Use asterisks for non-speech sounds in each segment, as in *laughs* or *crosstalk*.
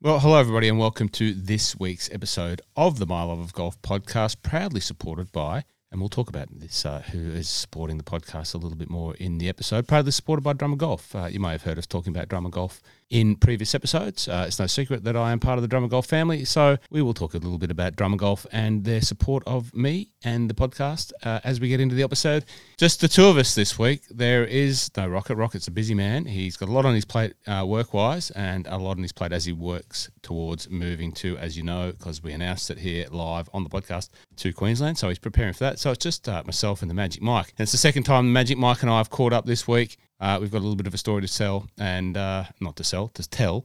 Well, hello, everybody, and welcome to this week's episode of the My Love of Golf podcast, proudly supported by, and we'll talk about this, uh, who is supporting the podcast a little bit more in the episode, proudly supported by Drummond Golf. Uh, you may have heard us talking about Drummond Golf in previous episodes. Uh, it's no secret that I am part of the Drummond Golf family, so we will talk a little bit about Drummond Golf and their support of me and the podcast uh, as we get into the episode. Just the two of us this week. There is no Rocket. Rocket's a busy man. He's got a lot on his plate uh, work wise and a lot on his plate as he works towards moving to, as you know, because we announced it here live on the podcast, to Queensland. So he's preparing for that. So it's just uh, myself and the Magic Mike. And it's the second time the Magic Mike and I have caught up this week. Uh, we've got a little bit of a story to sell, and uh, not to sell, to tell.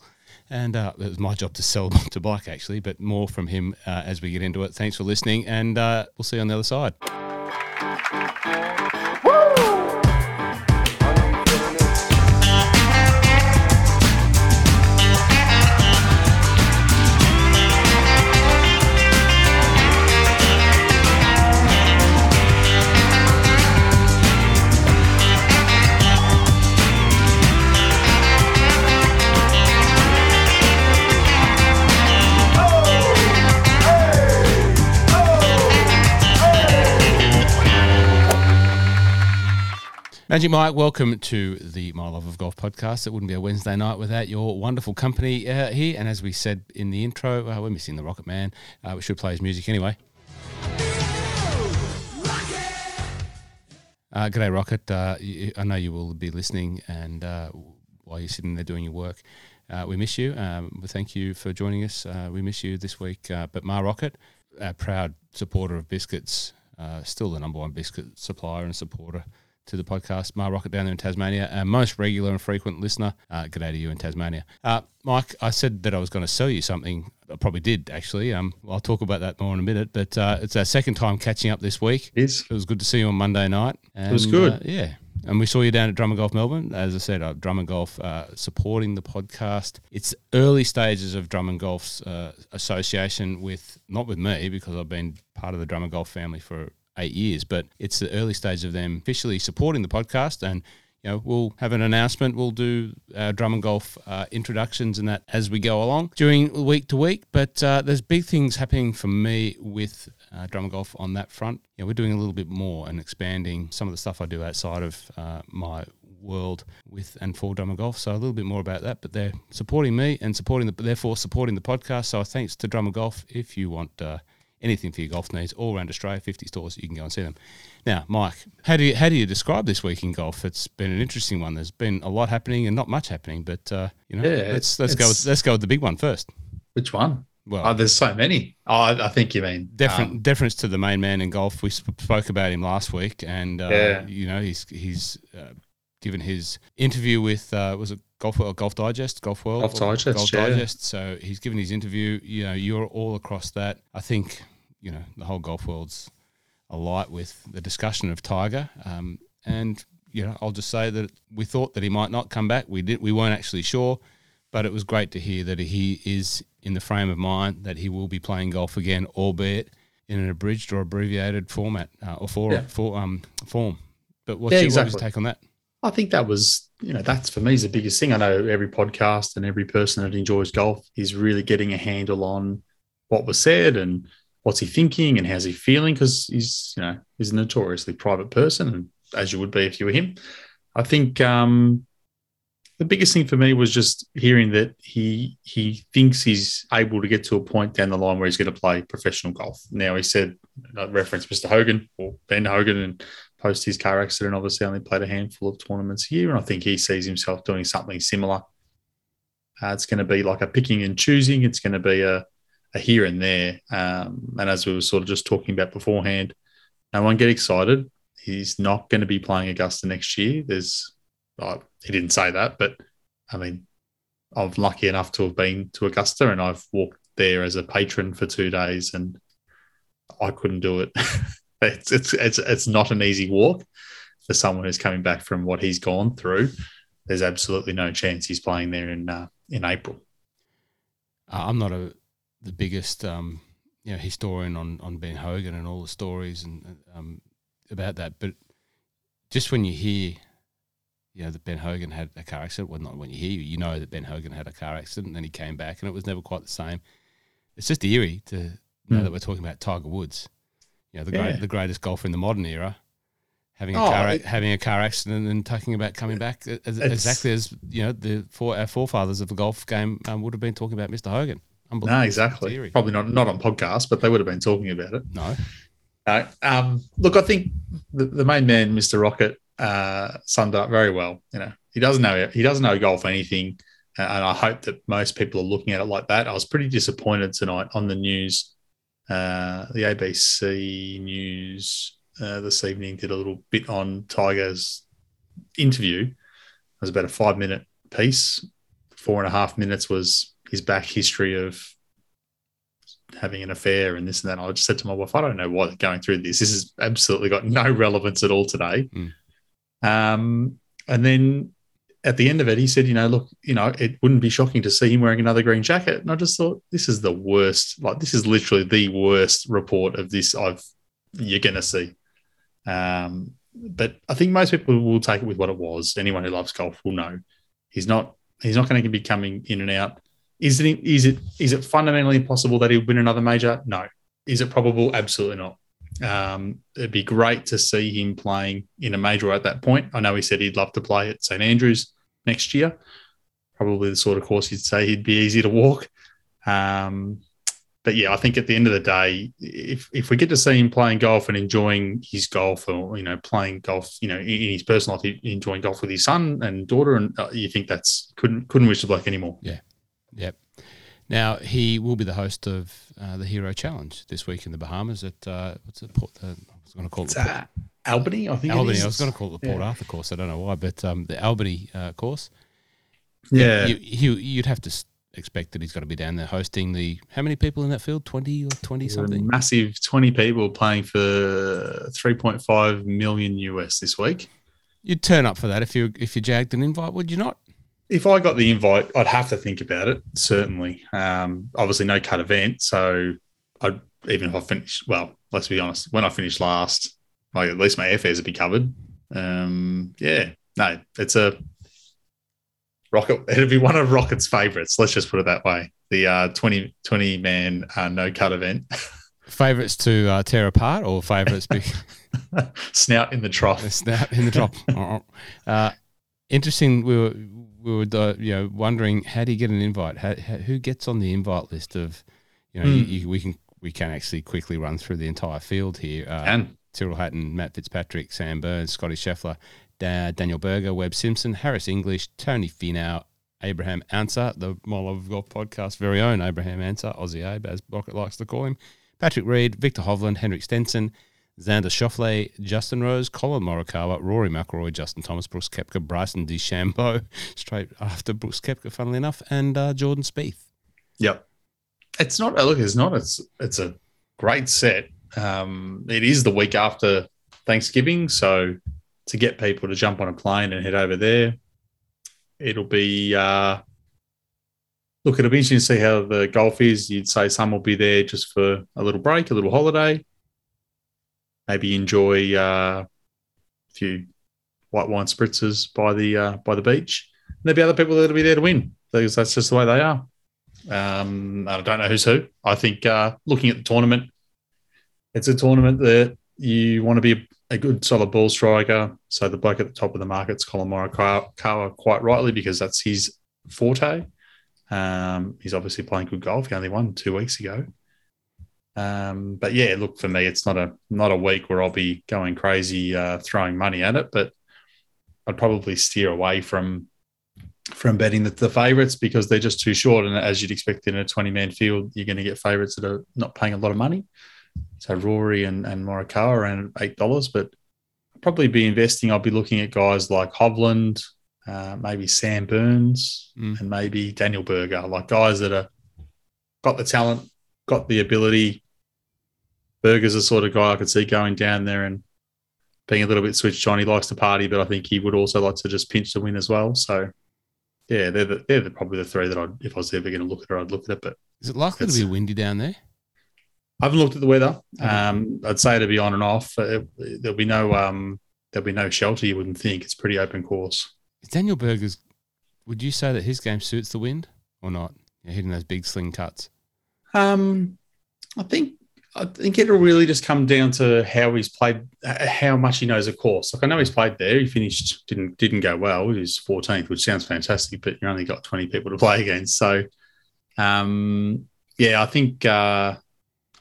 And uh, it was my job to sell *laughs* to bike actually, but more from him uh, as we get into it. Thanks for listening, and uh, we'll see you on the other side. Magic Mike, welcome to the My Love of Golf podcast. It wouldn't be a Wednesday night without your wonderful company uh, here. And as we said in the intro, uh, we're missing the Rocket Man. Uh, we should play his music anyway. Uh, g'day, Rocket. Uh, you, I know you will be listening, and uh, while you're sitting there doing your work, uh, we miss you. Um, thank you for joining us. We miss you this week. But Ma Rocket, a proud supporter of biscuits, still the number one biscuit supplier and supporter to the podcast. Ma Rocket down there in Tasmania, a most regular and frequent listener. Uh, good day to you in Tasmania. Uh, Mike, I said that I was going to sell you something. I probably did, actually. Um, I'll talk about that more in a minute. But uh, it's our second time catching up this week. It is. It was good to see you on Monday night. And, was good. uh, yeah. And we saw you down at Drummond Golf Melbourne. As I said, uh, Drummond Golf uh, supporting the podcast. It's early stages of Drummond Golf's uh, association with, not with me, because I've been part of the Drummond Golf family for eight years, but it's the early stage of them officially supporting the podcast. And, you know, we'll have an announcement. We'll do uh, Drummond Golf uh, introductions and that as we go along during week to week. But uh, there's big things happening for me with uh, Drummond Golf on that front. Know, we're doing a little bit more and expanding some of the stuff I do outside of uh, my world with and for Drummond Golf. So a little bit more about that. But they're supporting me and supporting the, therefore supporting the podcast. So thanks to Drummond Golf. If you want uh, anything for your golf needs all around Australia, 50 stores, you can go and see them. Now, Mike, how do you how do you describe this week in golf? It's been an interesting one. There's been a lot happening and not much happening, but uh, you know, Yeah, let's let's go with, let's go with the big one first. Which one? Well, Oh, there's so many. Oh, I, I think you mean different um, deference to the main man in golf. We sp- spoke about him last week, and uh, Yeah. you know he's he's uh, given his interview with uh, was it Golf World, Golf Digest, Golf World, Golf Digest, Golf yeah. Digest. So he's given his interview. You know, you're all across that. I think you know the whole golf world's alight with the discussion of Tiger, um, and you know I'll just say that we thought that he might not come back. We did. We weren't actually sure, but it was great to hear that he is in the frame of mind that he will be playing golf again, albeit in an abridged or abbreviated format uh, or for, Yeah. for um form. But what's, Yeah, your, what's your take on that? I think that was, you know, that's for me is the biggest thing. I know every podcast and every person that enjoys golf is really getting a handle on what was said and what's he thinking and how's he feeling because he's, you know, he's a notoriously private person, and as you would be if you were him. I think um, the biggest thing for me was just hearing that he he thinks he's able to get to a point down the line where he's going to play professional golf. Now he said, I referenced Mr. Hogan or Ben Hogan and post his car accident, obviously only played a handful of tournaments a year, and I think he sees himself doing something similar. Uh, it's going to be like a picking and choosing. It's going to be a, here and there. Um, and as we were sort of just talking about beforehand, no one get excited. He's not going to be playing Augusta next year. There's, uh, he didn't say that, but I mean, I'm lucky enough to have been to Augusta, and I've walked there as a patron for two days, and I couldn't do it. *laughs* it's, it's it's it's not an easy walk for someone who's coming back from what he's gone through. There's absolutely no chance he's playing there in uh, in April. Uh, I'm not a the biggest um, you know historian on on Ben Hogan and all the stories and um, about that, but just when you hear you know that Ben Hogan had a car accident. Well, not when you hear you, you know that Ben Hogan had a car accident, and then he came back, and it was never quite the same. It's just eerie to know Mm. that we're talking about Tiger Woods, you know, the Yeah. great, the greatest golfer in the modern era, having a Oh, car it- having a car accident and talking about coming back as, exactly as you know the four our forefathers of the golf game um, would have been talking about Mr. Hogan. No, exactly. Theory. Probably not not on podcast, but they would have been talking about it. No, No. Um, look, I think the, the main man, Mr. Rocket, uh, summed up very well. You know, he doesn't know he doesn't know golf anything, and I hope that most people are looking at it like that. I was pretty disappointed tonight on the news. Uh, the ABC News uh, this evening did a little bit on Tiger's interview. It was about a five minute piece. Four and a half minutes was his back history of having an affair and this and that. And I just said to my wife, I don't know why going through this. This has absolutely got no relevance at all today. Mm. Um, and then at the end of it, he said, you know, look, you know, it wouldn't be shocking to see him wearing another green jacket. And I just thought, this is the worst. Like, this is literally the worst report of this I've you're going to see. Um, but I think most people will take it with what it was. Anyone who loves golf will know he's not he's not going to be coming in and out. Is it is it is it fundamentally impossible that he'll win another major? No. Is it probable? Absolutely not. Um, it'd be great to see him playing in a major at that point. I know he said he'd love to play at St Andrews next year. Probably the sort of course he'd say he'd be easy to walk. Um, but yeah, I think at the end of the day, if if we get to see him playing golf and enjoying his golf, or you know, playing golf, you know, in, his personal life, enjoying golf with his son and daughter, and uh, you think that's couldn't couldn't wish the bloke anymore. Yep. Now he will be the host of uh, the Hero Challenge this week in the Bahamas at uh, what's it? Port, uh, I was going to call it the Port- uh, Albany, I think. Albany. I was going to call it the Port Yeah. Arthur course. I don't know why, but um, the Albany uh, course. Yeah, You, you, you'd have to expect that he's got to be down there hosting the how many people in that field? Twenty or twenty something. massive 20 people playing for 3.5 million US this week. You'd turn up for that if you if you jagged an invite, would you not? If I got the invite, I'd have to think about it, certainly. Um, obviously, no cut event. So, I'd, even if I finish, well, let's be honest, when I finish last, like at least my airfares would be covered. Um, yeah, no, it's a Rocket. *laughs* It'd be one of Rocket's favorites. Let's just put it that way. The uh, 20, 20 man uh, no cut event. *laughs* Favorites to uh, tear apart or favorites be *laughs* Snout in the trough. Snout in the trough. uh, interesting. We were we were uh, you know wondering how do you get an invite? How, how, who gets on the invite list of you know you, Hmm. you, we can we can actually quickly run through the entire field here. Uh, And Tyrrell Hatton, Matt Fitzpatrick, Sam Burns, Scotty Scheffler, da- Daniel Berger, Webb Simpson, Harris English, Tony Finau, Abraham Ancer, the of Golf podcast very own Abraham Ancer, Aussie Abe, as Rocket likes to call him, Patrick Reed, Viktor Hovland, Henrik Stenson, Xander Schauffele, Justin Rose, Collin Morikawa, Rory McIlroy, Justin Thomas, Brooks Koepka, Bryson DeChambeau, *laughs* straight after Brooks Koepka, funnily enough, and uh, Jordan Spieth. Yep. It's not look, it's not it's it's a great set. Um, it is the week after Thanksgiving, so to get people to jump on a plane and head over there, it'll be uh look, it'll be interesting to see how the golf is. You'd say some will be there just for a little break, a little holiday, maybe enjoy uh, a few white wine spritzers by the uh, by the beach. And there'll be other people that'll be there to win because that's just the way they are. Um, I don't know who's who. I think uh, looking at the tournament, it's a tournament that you want to be a good solid ball striker. So the bloke at the top of the market's Collin Morikawa quite rightly because that's his forte. Um, he's obviously playing good golf. He only won two weeks ago. Um, but yeah, look for me, it's not a not a week where I'll be going crazy uh, throwing money at it, but I'd probably steer away from from betting the, the favourites because they're just too short. And as you'd expect in a 20 man field, you're going to get favourites that are not paying a lot of money. So Rory and, and Morikawa around $8, but I'd probably be investing. I'll be looking at guys like Hovland, uh, maybe Sam Burns, Mm. and maybe Daniel Berger, like guys that are got the talent, got the ability. Berger's the sort of guy I could see going down there and being a little bit switched on. He likes to party, but I think he would also like to just pinch to win as well. So yeah, they're the, they're the, probably the three that I'd, if I was ever going to look at it, I'd look at it. But Is it likely to be windy down there? I haven't looked at the weather. Um, I'd say it'll be on and off. Uh, there'll be no um, there'll be no shelter. You wouldn't think it's pretty open course. Is Daniel Berger's? Would you say that his game suits the wind or not? Yeah, hitting those big sling cuts. Um, I think I think it'll really just come down to how he's played, how much he knows the course. Like I know he's played there. He finished didn't didn't go well. He was 14th, which sounds fantastic, but you only got 20 people to play against. So, um, yeah, I think uh,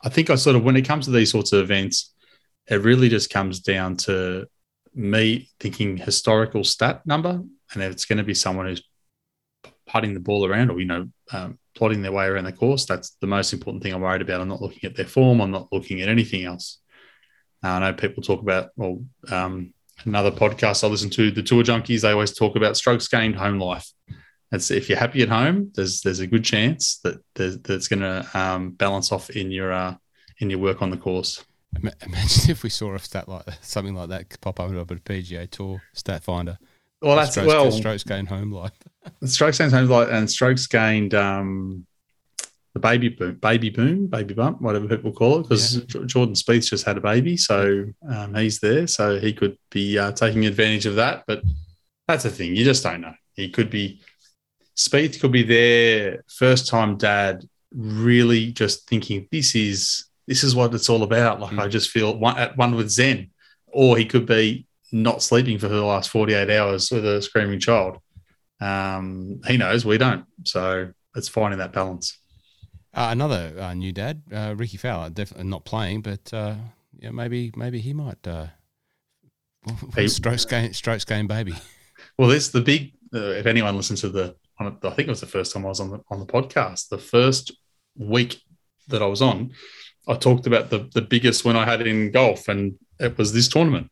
I think I sort of when it comes to these sorts of events, it really just comes down to me thinking historical stat number, and if it's going to be someone who's putting the ball around or you know um, plotting their way around the course. That's the most important thing I'm worried about. I'm not looking at their form. I'm not looking at anything else. Uh, I know people talk about, well, um, another podcast I listen to, the Tour Junkies, they always talk about strokes gained home life. It's, if you're happy at home, there's there's a good chance that that's going to um, balance off in your uh, in your work on the course. Imagine if we saw a stat like something like that pop up on a PGA Tour stat finder. Well, that's strokes, well strokes gained home life. *laughs* strokes gained home life and strokes gained um, the baby boom, baby boom, baby bump, whatever people call it, because yeah. Jordan Spieth just had a baby, so um, he's there, so he could be uh, taking advantage of that. But that's the thing, you just don't know. He could be Spieth could be there, first time dad, really just thinking this is this is what it's all about. Like mm. I just feel one, at one with Zen, or he could be not sleeping for the last 48 hours with a screaming child. Um, he knows, we don't. So it's finding that balance. Uh, another uh, new dad, uh, Rickie Fowler, definitely not playing, but uh, yeah, maybe maybe he might uh, *laughs* he, strokes game strokes game baby. *laughs* Well, this the big. Uh, if anyone listens to the, I think it was the first time I was on the on the podcast. The first week that I was on, I talked about the the biggest win I had in golf, and it was this tournament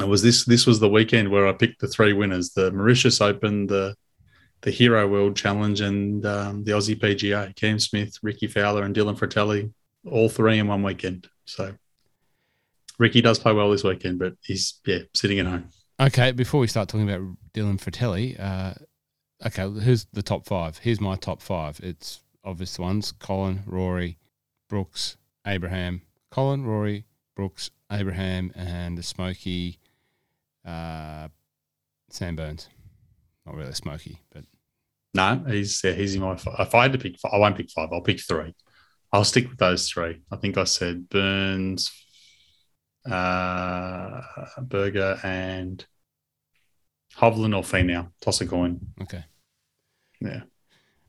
it was this this was the weekend where I picked the three winners: the Mauritius Open, the the Hero World Challenge, and um, the Aussie PGA. Cam Smith, Rickie Fowler, and Dylan Frittelli, all three in one weekend. So Rickie does play well this weekend, but he's yeah sitting at home. Okay, before we start talking about Dylan Frittelli, uh, okay, who's the top five? Here's my top five. It's obvious ones: Collin, Rory, Brooks, Abraham. Collin, Rory, Brooks, Abraham, and the Smokey uh, Sam Burns. Not really smoky, but no, he's yeah, he's in my. If I had to pick, five, I won't pick five. I'll pick three. I'll stick with those three. I think I said Burns, uh, Berger, and Hovland or Finau. Toss a coin. Okay. Yeah.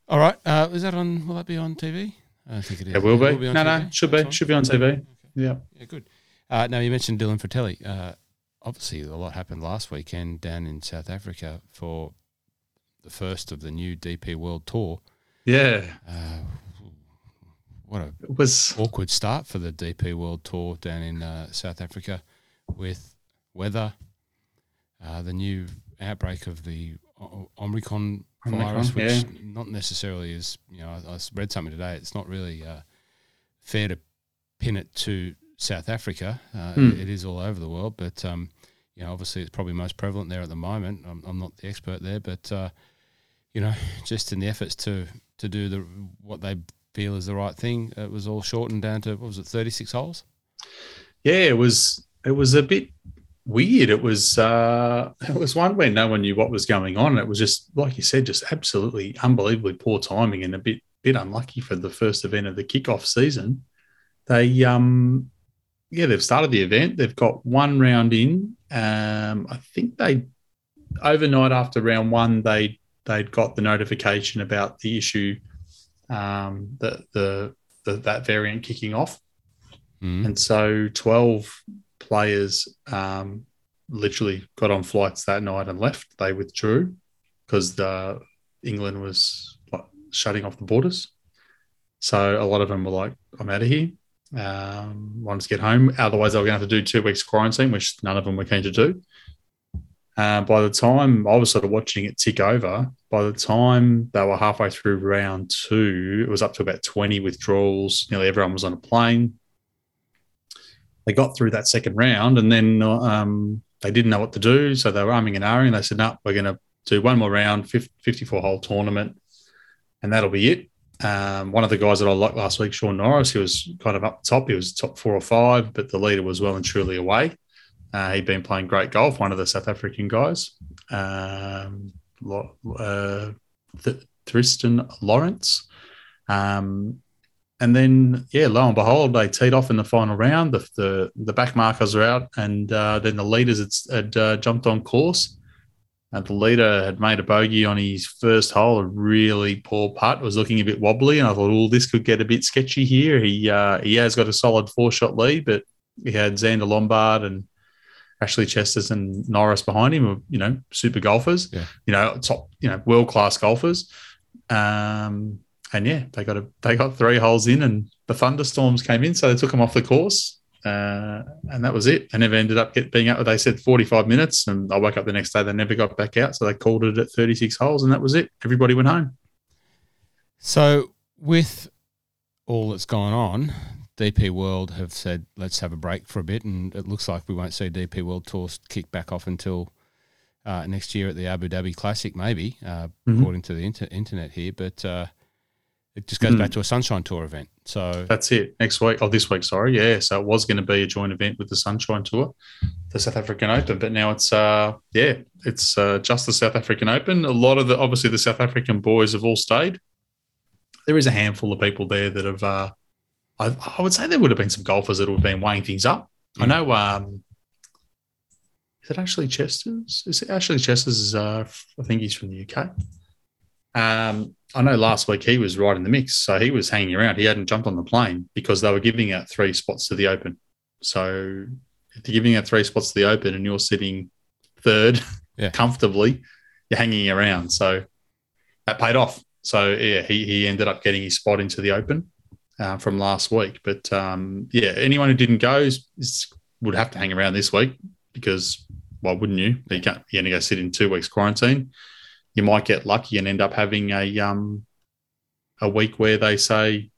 All right. Uh, is that on? Will that be on TV? I don't think it is. It will be. It will be no, TV? no, should be. Should be on TV. Okay. Yeah. Yeah. Good. Uh, now you mentioned Dylan Frittelli. Uh, obviously a lot happened last weekend down in South Africa for the first of the new DP World Tour. Yeah. Uh, what a it was awkward start for the DP World Tour down in uh, South Africa with weather, uh, the new outbreak of the Omicron, Omicron virus, which yeah. not necessarily is, you know, I, I, read something today. It's not really uh, fair to pin it to South Africa. Uh, mm. it is all over the world, but um, you know, obviously it's probably most prevalent there at the moment. I'm, I'm not the expert there, but uh, you know, *laughs* just in the efforts to to do the what they feel is the right thing, it was all shortened down to what was it, 36 holes? Yeah, it was. It was a bit weird. It was uh, it was one where no one knew what was going on. It was just like you said, just absolutely unbelievably poor timing and a bit bit unlucky for the first event of the kickoff season. They um yeah, they've started the event. They've got one round in. Um, I think they overnight after round one, they they'd got the notification about the issue, um, the, the, the that variant kicking off, mm. and so twelve players um, literally got on flights that night and left. They withdrew because the England was like, shutting off the borders. So a lot of them were like, "I'm out of here." Um, wanted to get home. Otherwise, they were going to have to do two weeks quarantine, which none of them were keen to do. Uh, by the time I was sort of watching it tick over, by the time they were halfway through round two, it was up to about 20 withdrawals. Nearly everyone was on a plane. They got through that second round and then um, they didn't know what to do. So they were umming and ahhing. They said, no, we're going to do one more round, 54 hole tournament, and that'll be it. Um, one of the guys that I liked last week, Shaun Norris, he was kind of up top. He was top four or five, but the leader was well and truly away. Uh, he'd been playing great golf, one of the South African guys. um, uh, Thriston Lawrence. Um, and then, yeah, lo and behold, they teed off in the final round. The the, the back markers are out, and uh, then the leaders had, had uh, jumped on course. And the leader had made a bogey on his first hole, a really poor putt. Was looking a bit wobbly, and I thought, oh, this could get a bit sketchy here. He uh, he has got a solid four shot lead, but he had Zander Lombard and Ashley Chesters and Norris behind him, you know, super golfers, yeah. you know, top, you know, world class golfers. Um, and yeah, they got a they got three holes in, and the thunderstorms came in, so they took them off the course, uh, and that was it. They never ended up get, being out. They said forty five minutes, and I woke up the next day. They never got back out, so they called it at thirty six holes, and that was it. Everybody went home. So with all that's gone on, DP World have said let's have a break for a bit, and it looks like we won't see DP World Tours kick back off until uh, next year at the Abu Dhabi Classic, maybe, uh, mm-hmm. according to the inter- internet here. But uh, it just goes mm. back to a Sunshine Tour event. So that's it. Next week, oh, this week, sorry, yeah. So it was going to be a joint event with the Sunshine Tour, the South African Open, but now it's uh, yeah, it's uh, just the South African Open. A lot of the obviously the South African boys have all stayed. There is a handful of people there that have. Uh, I, I would say there would have been some golfers that would have been weighing things up. Mm. I know. Um, is it Ashley Chesters? Is it Ashley Chesters? Is uh, I think he's from the UK. Um, I know last week he was right in the mix, so he was hanging around. He hadn't jumped on the plane because they were giving out three spots to the Open. So if they're giving out three spots to the Open and you're sitting third *laughs* yeah. comfortably, you're hanging around. So that paid off. So yeah, he, he ended up getting his spot into the Open uh, from last week. But um, yeah, anyone who didn't go is, is, would have to hang around this week because why wouldn't you? You can't. You're going to go sit in two weeks quarantine. You might get lucky and end up having a um a week where they say,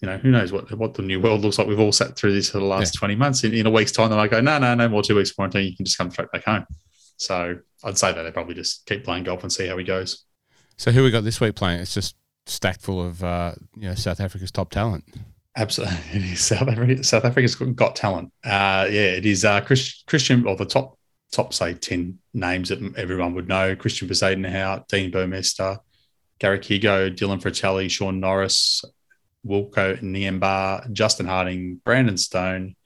you know, who knows what what the new world looks like. We've all sat through this for the last yeah. twenty months. In, in a week's time, they might go, no, no, no more two weeks quarantine. You can just come straight back home. So I'd say that they probably just keep playing golf and see how he goes. So who we got this week playing? It's just stacked full of uh, you know South Africa's top talent. Absolutely, *laughs* South Africa. South Africa's got talent. Uh, yeah, it is uh, Chris, Christian or the top top say ten names that everyone would know: Christian Bezuidenhout, Dean Burmester, Garrick Higgo, Dylan Frittelli, Shaun Norris, Wilco Nienaber, Justin Harding, Brandon Stone,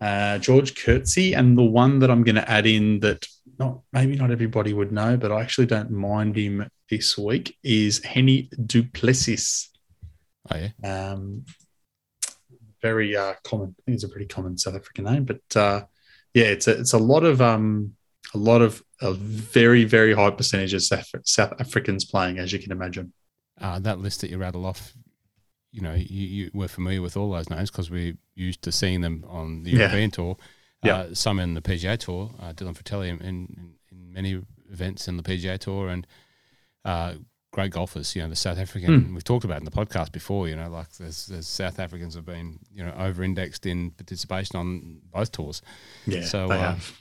uh, George Coetzee, and the one that I'm going to add in that not maybe not everybody would know, but I actually don't mind him this week is Henny Duplessis. Oh yeah. Um, very uh, common. I think it's a pretty common South African name, but uh, yeah, it's a, it's a lot of um, a lot of a very very high percentage of South, South Africans playing, as you can imagine. Uh, that list that you rattle off, you know, you, you were familiar with all those names because we're used to seeing them on the European yeah. tour. Yeah. Uh, some in the PGA Tour, uh, Dylan Frittelli in, in, in, many events in the PGA Tour, and uh, great golfers. You know, the South African mm. we've talked about in the podcast before. You know, like there's, there's South Africans have been you know over indexed in participation on both tours. Yeah, so they uh, have.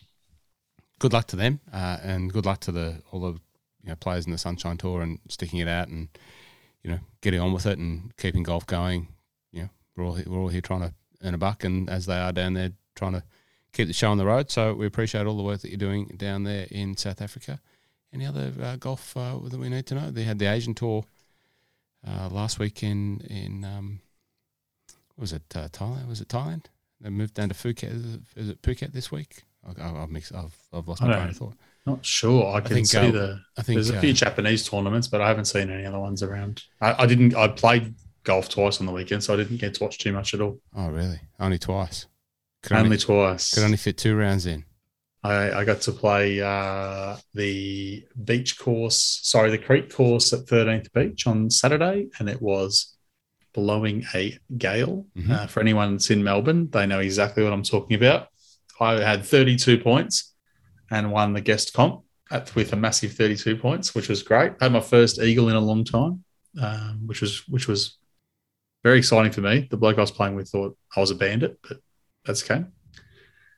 Good luck to them, uh, and good luck to the all the you know players in the Sunshine Tour and sticking it out and you know getting on with it and keeping golf going. You know, we're all we're all here trying to earn a buck, and as they are down there trying to keep the show on the road. So we appreciate all the work that you're doing down there in South Africa. Any other uh, golf uh, that we need to know? They had the Asian Tour uh, last week in in um, was it uh, Thailand? Was it Thailand? They moved down to Phuket. Is it, Phuket this week? I, have mixed. I've, I've lost my train of thought. Not sure. I, I can think, see uh, the. I think there's a few Japanese tournaments, but I haven't seen any other ones around. I, I didn't. I played golf twice on the weekend, so I didn't get to watch too much at all. Oh, really? Only twice. Could only, only twice. Could only fit two rounds in. I, I got to play uh, the beach course, sorry, the creek course at 13th Beach on Saturday, and it was blowing a gale. Mm-hmm. Uh, for anyone that's in Melbourne, they know exactly what I'm talking about. I had 32 points and won the guest comp at, with a massive 32 points, which was great. I had my first eagle in a long time, um, which was which was very exciting for me. The bloke I was playing with thought I was a bandit, but that's okay.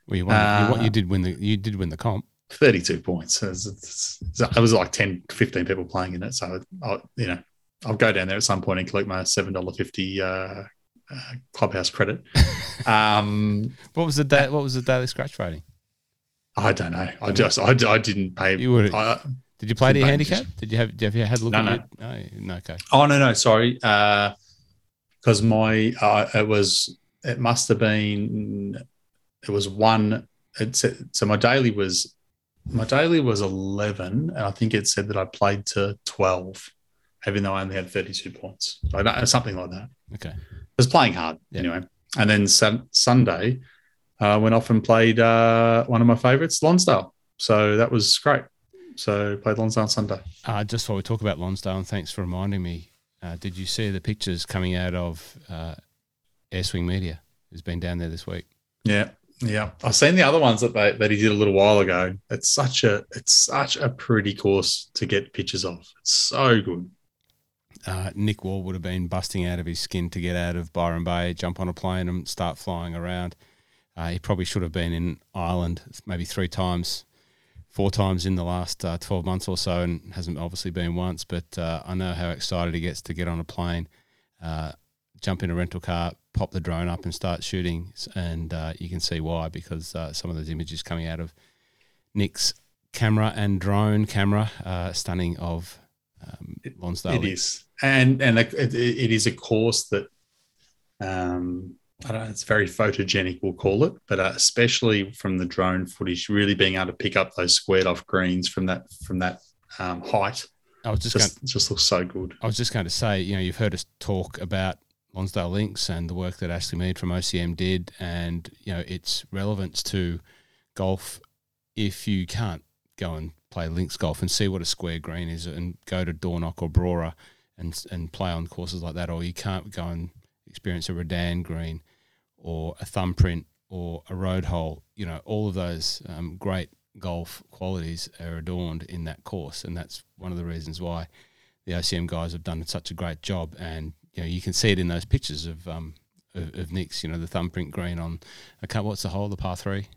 Well, you, won, uh, you, you, did win the you did win the comp. Thirty-two points. It was, it was like 10, 15 people playing in it. So, I, you know, I'll go down there at some point and collect my seven dollar fifty uh, uh, clubhouse credit. *laughs* um, what was the da- what was the daily scratch rating? I don't know. I just I, I didn't pay. You would- Did you play to your Shouldn't handicap? Did you have? Did you had a look No, at no. it? No, no, okay. oh no no sorry. Because my uh, it was it must have been it was one. It said, so my daily was my daily was eleven, and I think it said that I played to twelve, even though I only had thirty two points. Something like that. Okay. I was playing hard Yeah. anyway. And then sun, Sunday, I went off and played uh, one of my favourites, Lonsdale. So that was great. So played Lonsdale Sunday. Uh, just while we talk about Lonsdale, and thanks for reminding me. Uh, did you see the pictures coming out of uh, Airswing Media? Who's been down there this week? Yeah, yeah. I've seen the other ones that they, that he did a little while ago. It's such a it's such a pretty course to get pictures of. It's so good. Uh, Nick Wall would have been busting out of his skin to get out of Byron Bay, jump on a plane, and start flying around. Uh, he probably should have been in Ireland maybe three times, four times in the last uh, 12 months or so, and hasn't obviously been once. But uh, I know how excited he gets to get on a plane, uh, jump in a rental car, pop the drone up, and start shooting. And uh, you can see why, because uh, some of those images coming out of Nick's camera and drone camera, uh, stunning of um, Lonsdale. It is, and and it, it, is a course that um, I don't know. It's very photogenic, we'll call it, but uh, especially from the drone footage, really being able to pick up those squared off greens from that from that um, height, I was just going. just just looks so good. I was just going to say, you know, you've heard us talk about Lonsdale Links and the work that Ashley Mead from OCM did, and you know its relevance to golf. If you can't go and play links golf and see what a square green is, and go to Dornoch or Brora and and play on courses like that, or you can't go and experience a Redan green or a thumbprint or a road hole, you know, all of those um, great golf qualities are adorned in that course, and that's one of the reasons why the OCM guys have done such a great job. And you know, you can see it in those pictures of um of, of Nick's, you know, the thumbprint green on. I can't. What's the hole? The par three.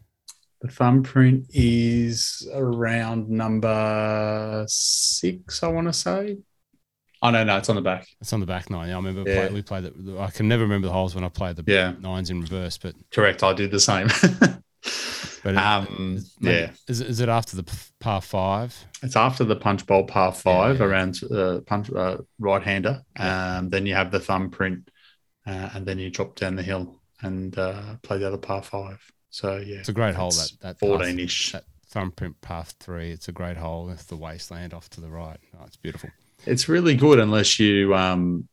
The thumbprint is around number six, I want to say. Oh no, no, it's on the back. It's on the back nine. Yeah, I remember Yeah. play, we played the. I can never remember the holes when I played the Yeah, nines in reverse, but correct. I did the same. *laughs* but um, maybe- yeah, Is it, is it after the par five? it's after the punch bowl par five Yeah. around uh, punch uh, right hander. Um, then you have the thumbprint, uh, and then you drop down the hill and uh, play the other par five. So yeah, It's a great hole. that fourteen ish. that thumbprint path three. It's a great hole It's the wasteland off to the right. Oh, it's beautiful. It's really good unless you um,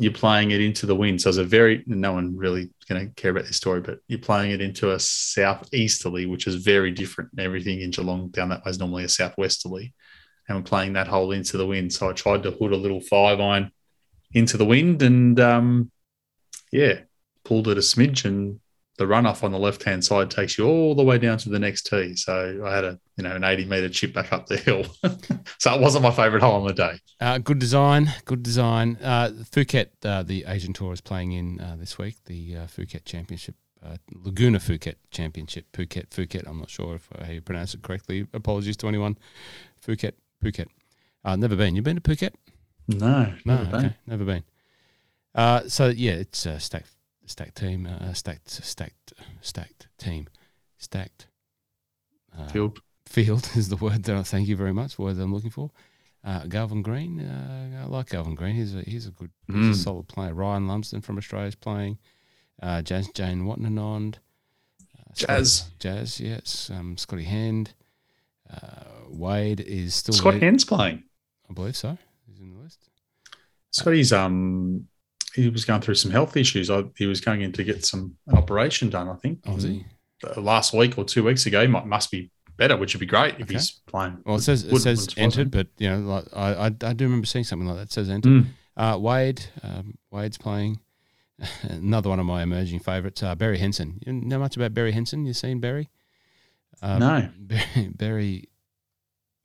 you're playing it into the wind. So it's a very no one really going to care about this story, but you're playing it into a southeasterly, which is very different. Everything in Geelong down that way is normally a southwesterly, and we're playing that hole into the wind. So I tried to hood a little five iron into the wind, and um, yeah, pulled it a smidge, and the runoff on the left hand side takes you all the way down to the next tee. So I had a you know an 80 meter chip back up the hill. *laughs* so it wasn't my favourite hole on the day. Uh, good design, good design. Uh, Phuket, uh, the Asian Tour is playing in uh, this week. The uh, Phuket Championship, uh, Laguna Phuket Championship, Phuket, Phuket. I'm not sure if I how pronounce it correctly. Apologies to anyone. Phuket, Phuket. Uh, never been. You been to Phuket? No, No, never been. okay, never been. Uh, so yeah, it's a stacked, stacked team, uh, stacked, stacked, stacked team, stacked. Uh, Field. Field *laughs* is the word that I thank you very much. Word that I'm looking for. Uh, Galvin Green, uh, I like Galvin Green. He's a, he's a good, he's Mm. a solid player. Ryan Lumsden from Australia is playing. Uh, Jazz Janewattananond. Uh, Jazz. Jazz, yes. Um, Scotty Hend. Uh, Wade is still. Scott lead- Hend's playing. I believe so. He's in the list. Scotty's um he was going through some health issues. I, he was going in to get some an operation done. I think. Oh, is he? Uh, last week or two weeks ago, he might, must be better, which would be great if Okay. he's playing. Well, it says it says entered, but you know, like I, I, I do remember seeing something like that. It says entered. Mm. Uh, Wade, um, Wade's playing. *laughs* Another one of my emerging favourites, uh, Berry Henson. You know much about Berry Henson? You seen Berry? Um, No. *laughs* Berry, Berry.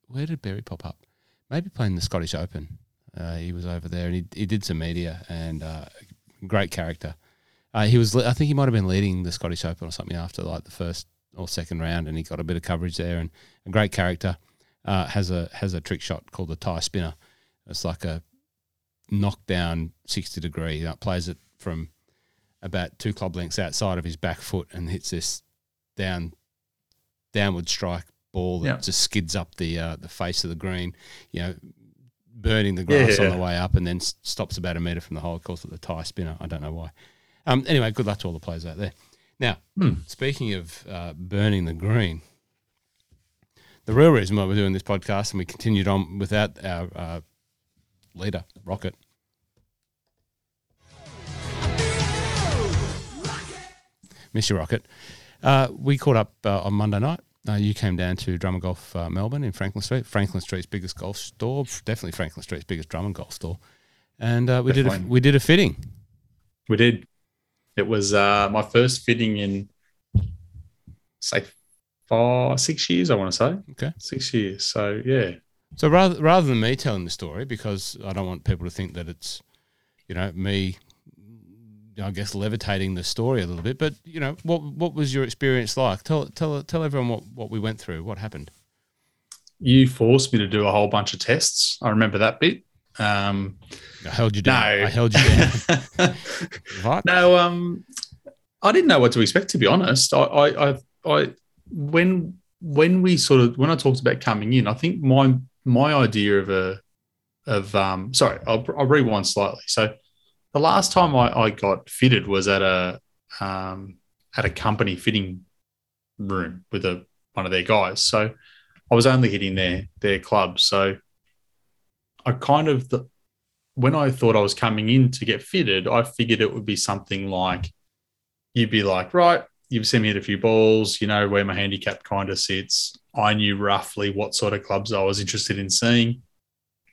Where did Berry pop up? Maybe playing the Scottish Open. Uh, he was over there and he, he did some media and uh, great character. Uh, he was, I think he might have been leading the Scottish Open or something after like the first or second round, and he got a bit of coverage there and a great character. Uh, has a has a trick shot called the tie spinner. It's like a knockdown sixty degree. You know, plays it from about two club lengths outside of his back foot and hits this down downward strike ball that just skids up the uh, the face of the green, you know, burning the grass on Yeah. the way up, and then stops about a meter from the hole. Of course, at the tie spinner. I don't know why. Um, anyway, good luck to all the players out there. Now, Hmm. speaking of uh, burning the green, the real reason why we're doing this podcast and we continued on without our uh, leader, Rocket. Miss Mr. Rocket. Uh, we caught up uh, on Monday night. Uh, you came down to Drummond Golf uh, Melbourne in Franklin Street, Franklin Street's biggest golf store, definitely Franklin Street's biggest Drummond Golf store. And uh, we did a, we did a fitting. We did. It was uh, my first fitting in, say, five, six years, I want to say. Okay. Six years. So, yeah. So rather rather than me telling the story, because I don't want people to think that it's, you know, me, I guess levitating the story a little bit. But you know, what what was your experience like? Tell tell tell everyone what what we went through. What happened? You forced me to do a whole bunch of tests. I remember that bit. Um, I held you down. No. I held you down. *laughs* right? no, um, I didn't know what to expect, to be honest. I, I, I, I, when when we sort of when I talked about coming in, I think my my idea of a of um, sorry, I'll, I'll rewind slightly. So the last time I, I got fitted was at a um, at a company fitting room with a one of their guys. So I was only hitting their their clubs. So I kind of when I thought I was coming in to get fitted, I figured it would be something like you'd be like, right, you've seen me hit a few balls, you know where my handicap kind of sits. I knew roughly what sort of clubs I was interested in seeing.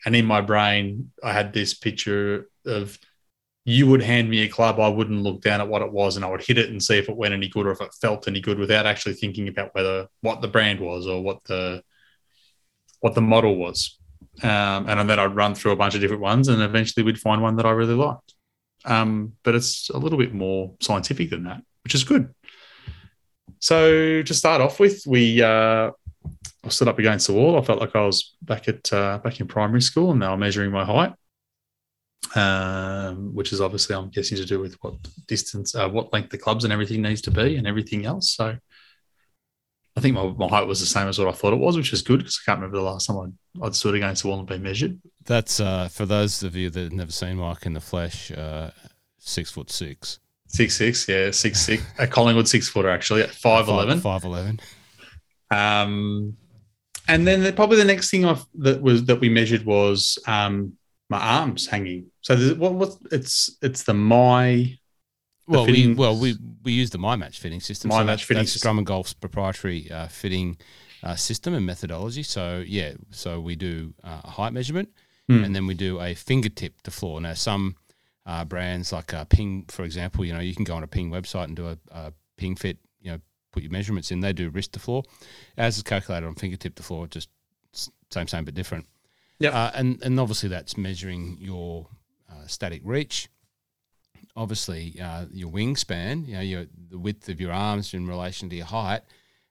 And in my brain, I had this picture of you would hand me a club, I wouldn't look down at what it was, and I would hit it and see if it went any good or if it felt any good without actually thinking about whether what the brand was or what the what the model was. Um, and then I'd run through a bunch of different ones, and eventually we'd find one that I really liked. Um, but it's a little bit more scientific than that, which is good. So to start off with, we uh, I stood up against the wall. I felt like I was back at uh, back in primary school, and they were measuring my height, um, which is obviously I'm guessing to do with what distance, uh, what length the clubs and everything needs to be, and everything else. So I think my, my height was the same as what I thought it was, which is good because I can't remember the last time I'd, I'd stood against the wall and been measured. That's uh, for those of you that have never seen Mike in the flesh. Uh, six foot six, Six six, yeah, six six. A Collingwood six footer actually at five eleven. five eleven. Um, and then the, probably the next thing I've, that was that we measured was um, my arms hanging. So what what it's it's the my Well, we well we we use the My Match fitting system. My so Match that's, fitting system. Drummond Golf's proprietary uh, fitting uh, system and methodology. So yeah, so we do uh, a height measurement, Hmm. and then we do a fingertip to floor. Now some uh, brands like uh, Ping, for example, you know you can go on a Ping website and do a, a Ping fit. You know, put your measurements in. They do wrist to floor. As is calculated on fingertip to floor, just same same but different. Yeah, Uh, and and obviously that's measuring your uh, static reach obviously uh, your wingspan, you know, your the width of your arms in relation to your height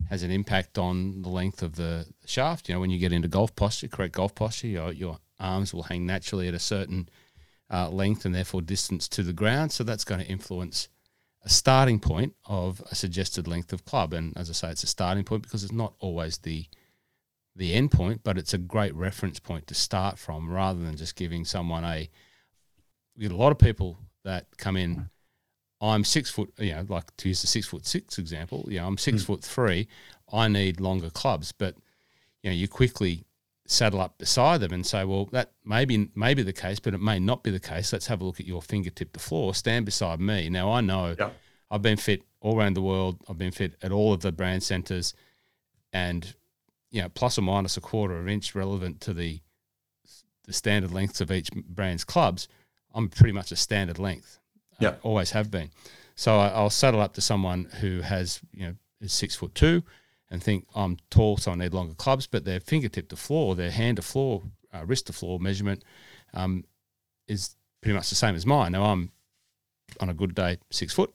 has an impact on the length of the shaft. You know, when you get into golf posture, correct golf posture, your your arms will hang naturally at a certain uh, length and therefore distance to the ground. So that's going to influence a starting point of a suggested length of club. And as I say, it's a starting point because it's not always the the end point, but it's a great reference point to start from rather than just giving someone a a lot of people that come in. I'm six foot, you know, like to use the six foot six example. You know, I'm six Mm. foot three. I need longer clubs, but you know, you quickly saddle up beside them and say, well, that may be, may be the case, but it may not be the case. Let's have a look at your fingertip to floor. Stand beside me. Now I know Yep. I've been fit all around the world. I've been fit at all of the brand centers, and you know, plus or minus a quarter of an inch relevant to the the standard lengths of each brand's clubs. I'm pretty much a standard length. Yeah. Uh, always have been. So I, I'll saddle up to someone who has, you know, is six foot two and think I'm tall, so I need longer clubs, but their fingertip to floor, their hand to floor, uh, wrist to floor measurement um, is pretty much the same as mine. Now I'm on a good day six foot.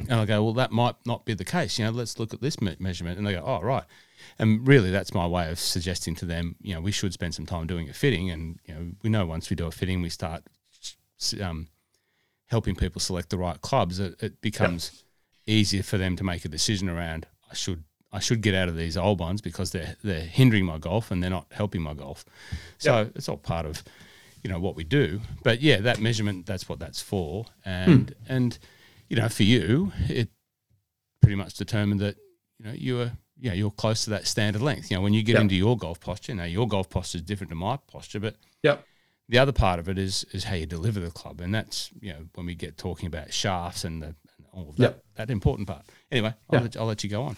And I go, well, that might not be the case. You know, let's look at this me- measurement. And they go, oh, right. And really, that's my way of suggesting to them, you know, we should spend some time doing a fitting. And, you know, we know once we do a fitting, we start um, helping people select the right clubs. It, it becomes easier for them to make a decision around, I should I should get out of these old ones because they're they're hindering my golf and they're not helping my golf. So it's all part of you know what we do. But yeah, that measurement that's what that's for. And and you know for you it pretty much determined that you know you were yeah you're close to that standard length. You know when you get Yep. into your golf posture, now your golf posture is different to my posture, but Yep. The other part of it is is how you deliver the club, and that's you know when we get talking about shafts and, the, and all of that Yep. that important part. Anyway, I'll, Yeah. let, I'll let you go on.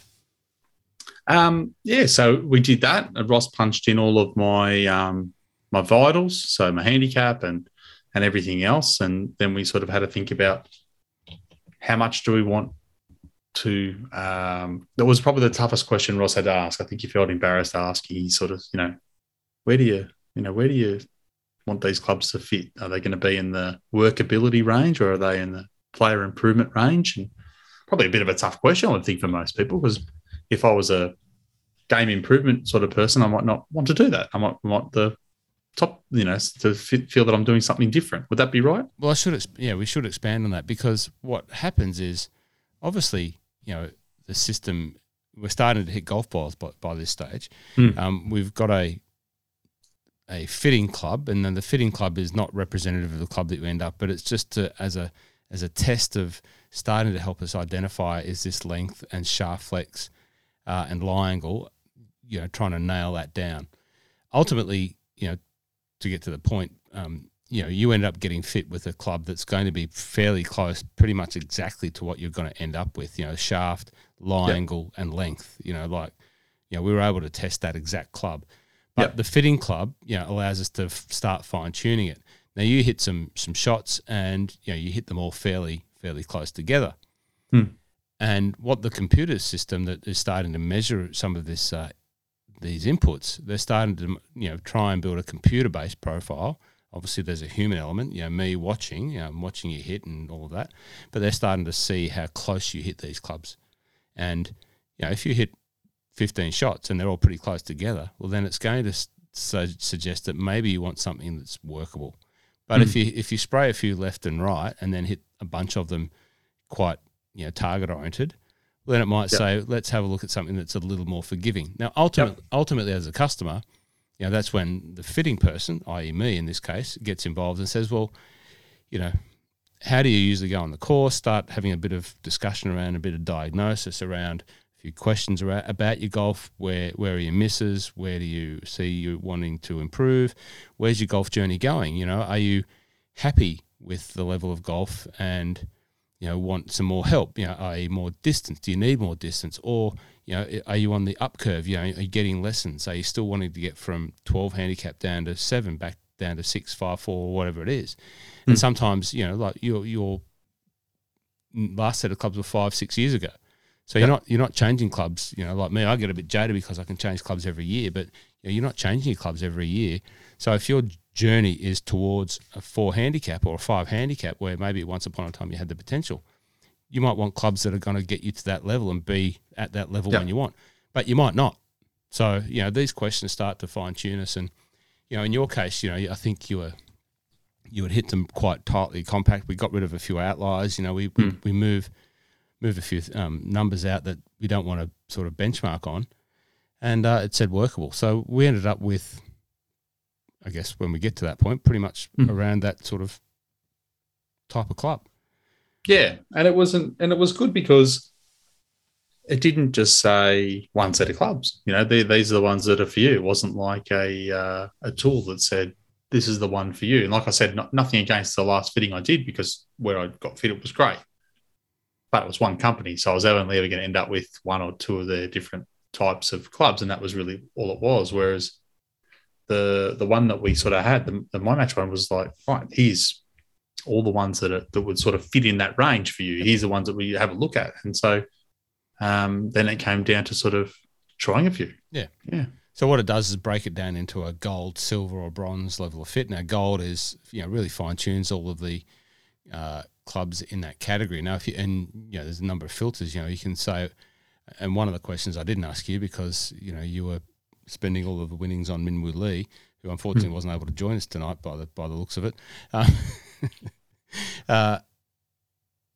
Um, yeah, so we did that. Ross punched in all of my um, my vitals, so my handicap and and everything else, and then we sort of had to think about how much do we want to. Um, that was probably the toughest question Ross had to ask. I think he felt embarrassed asking. He sort of, you know, where do you, you know, where do you want these clubs to fit? Are they going to be in the workability range, or are they in the player improvement range? And probably a bit of a tough question, I would think, for most people, because if I was a game improvement sort of person, I might not want to do that. I might want the top, you know, to feel that I'm doing something different. Would that be right? Well, I should yeah we should expand on that because what happens is obviously you know the system we're starting to hit golf balls by, by this stage. Hmm. Um, we've got a a fitting club, and then the fitting club is not representative of the club that you end up, but it's just to, as a as a test of starting to help us identify is this length and shaft flex uh, and lie angle, you know, trying to nail that down. Ultimately, you know, to get to the point, um, you know, you end up getting fit with a club that's going to be fairly close, pretty much exactly to what you're going to end up with. You know, shaft, lie Yep. angle, and length. You know, like, you know, we were able to test that exact club. But Yep. the fitting club, you know, allows us to f- start fine tuning it. Now you hit some some shots, and you know you hit them all fairly fairly close together. Hmm. And what the computer system that is starting to measure some of this uh, these inputs, they're starting to you know try and build a computer based profile. Obviously, there's a human element, you know, me watching, you know, I'm watching you hit and all of that. But they're starting to see how close you hit these clubs, and you know, if you hit 15 shots and they're all pretty close together, well, then it's going to suggest that maybe you want something that's workable. But if hmm. you if you spray a few left and right and then hit a bunch of them quite you know target oriented, then it might Yep. say let's have a look at something that's a little more forgiving. Now, ultimately, ultimately as a customer, you know that's when the fitting person, i.e., me in this case, gets involved and says, well, you know, how do you usually go on the course? Start having a bit of discussion around a bit of diagnosis around few questions about your golf. Where where are your misses? Where do you see you wanting to improve? Where's your golf journey going? You know, are you happy with the level of golf and you know want some more help? You know, i.e., more distance. Do you need more distance or you know, are you on the up curve? You know, are you getting lessons? Are you still wanting to get from 12 handicap down to seven, back down to six, five, four, or whatever it is? And hmm. sometimes, you know, like your your last set of clubs were five, six years ago. So you're not you're not changing clubs. You know, like me, I get a bit jaded because I can change clubs every year, but you know, you're not changing your clubs every year. So if your journey is towards a four handicap or a five handicap, where maybe once upon a time you had the potential, you might want clubs that are going to get you to that level and be at that level Yeah. when you want, but you might not. So you know, these questions start to fine tune us, and you know, in your case, you know, I think you were you would hit them quite tightly compact. We got rid of a few outliers. You know, we we, hmm. we move move a few um, numbers out that we don't want to sort of benchmark on, and uh, it said workable. So we ended up with, I guess, when we get to that point, pretty much Hmm. around that sort of type of club. Yeah, and it wasn't, and it was good because it didn't just say one set of clubs. You know, they, these are the ones that are for you. It wasn't like a uh, a tool that said this is the one for you. And like I said, not, nothing against the last fitting I did because where I got fitted was great, but it was one company, so I was only ever going to end up with one or two of the different types of clubs, and that was really all it was. Whereas the the one that we sort of had, the, the my match one was like, right, here's all the ones that are, that would sort of fit in that range for you. Here's the ones that we have a look at, and so um, then it came down to sort of trying a few. Yeah. yeah, So what it does is break it down into a gold, silver, or bronze level of fit. Now, gold is you know really fine tunes all of the uh, clubs in that category. Now, if you and you know there's a number of filters. You know you can say, and one of the questions I didn't ask you because you know you were spending all of the winnings on Min Woo Lee, who unfortunately wasn't able to join us tonight by the by the looks of it. Um, *laughs* uh,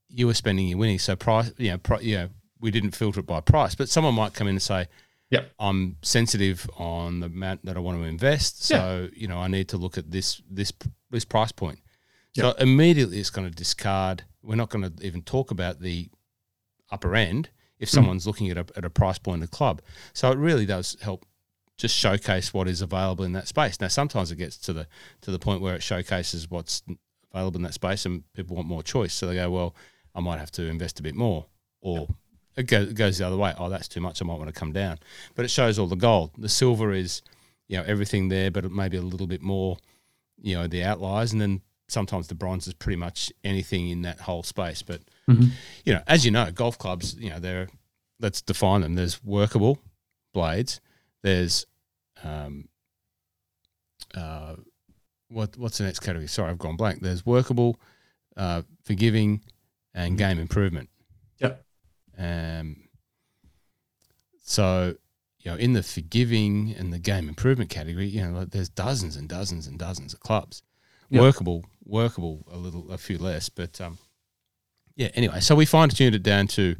you were spending your winnings, so price, you know, pri- you know, we didn't filter it by price. But someone might come in and say, Yep. I'm sensitive on the amount that I want to invest, so you know I need to look at this this this price point. So immediately it's going to discard. We're not going to even talk about the upper end if hmm. someone's looking at a, at a price point of the club. So it really does help just showcase what is available in that space. Now sometimes it gets to the to the point where it showcases what's available in that space and people want more choice. So they go, well, I might have to invest a bit more, or it, go, it goes the other way. Oh, that's too much. I might want to come down. But it shows all the gold. The silver is, you know, everything there, but maybe a little bit more, you know, the outliers, and then sometimes the bronze is pretty much anything in that whole space. But you know, as you know, golf clubs, you know, they're let's define them. There's workable blades. There's um, uh, what what's the next category? Sorry, I've gone blank. There's workable, uh, forgiving, and game improvement. Yep. Um, so, you know, in the forgiving and the game improvement category, you know, there's dozens and dozens and dozens of clubs. Yep. Workable, workable, a little, a few less, but um, yeah. Anyway, so we fine tuned it down to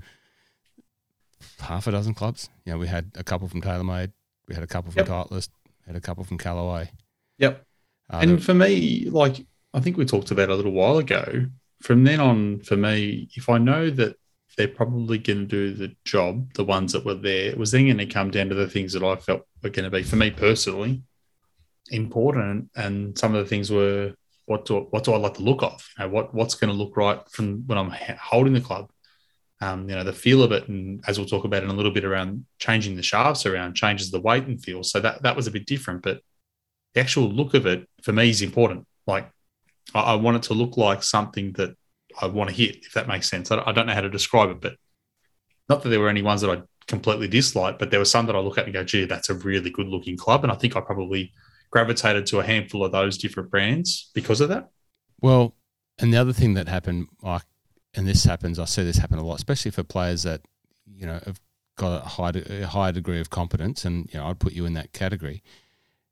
half a dozen clubs. You know, we had a couple from TaylorMade, we had a couple from Yep. Titleist, had a couple from Callaway. Yep. Uh, And for me, like I think we talked about a little while ago, from then on, for me, if I know that they're probably going to do the job, the ones that were there, it was then going to come down to the things that I felt were going to be, for me personally, important. And some of the things were, what do what do I like the look of? You know, what what's going to look right from when I'm holding the club? Um, you know, the feel of it, and as we'll talk about in a little bit around changing the shafts around, changes the weight and feel. So that that was a bit different, but the actual look of it for me is important. Like I, I want it to look like something that I want to hit, if that makes sense. I, I don't know how to describe it, but not that there were any ones that I completely disliked, but there were some that I look at and go, gee, that's a really good looking club. And I think I probably gravitated to a handful of those different brands because of that. Well, and the other thing that happened, like, and this happens, I see this happen a lot, especially for players that you know have got a high, a high degree of competence, and you know I'd put you in that category,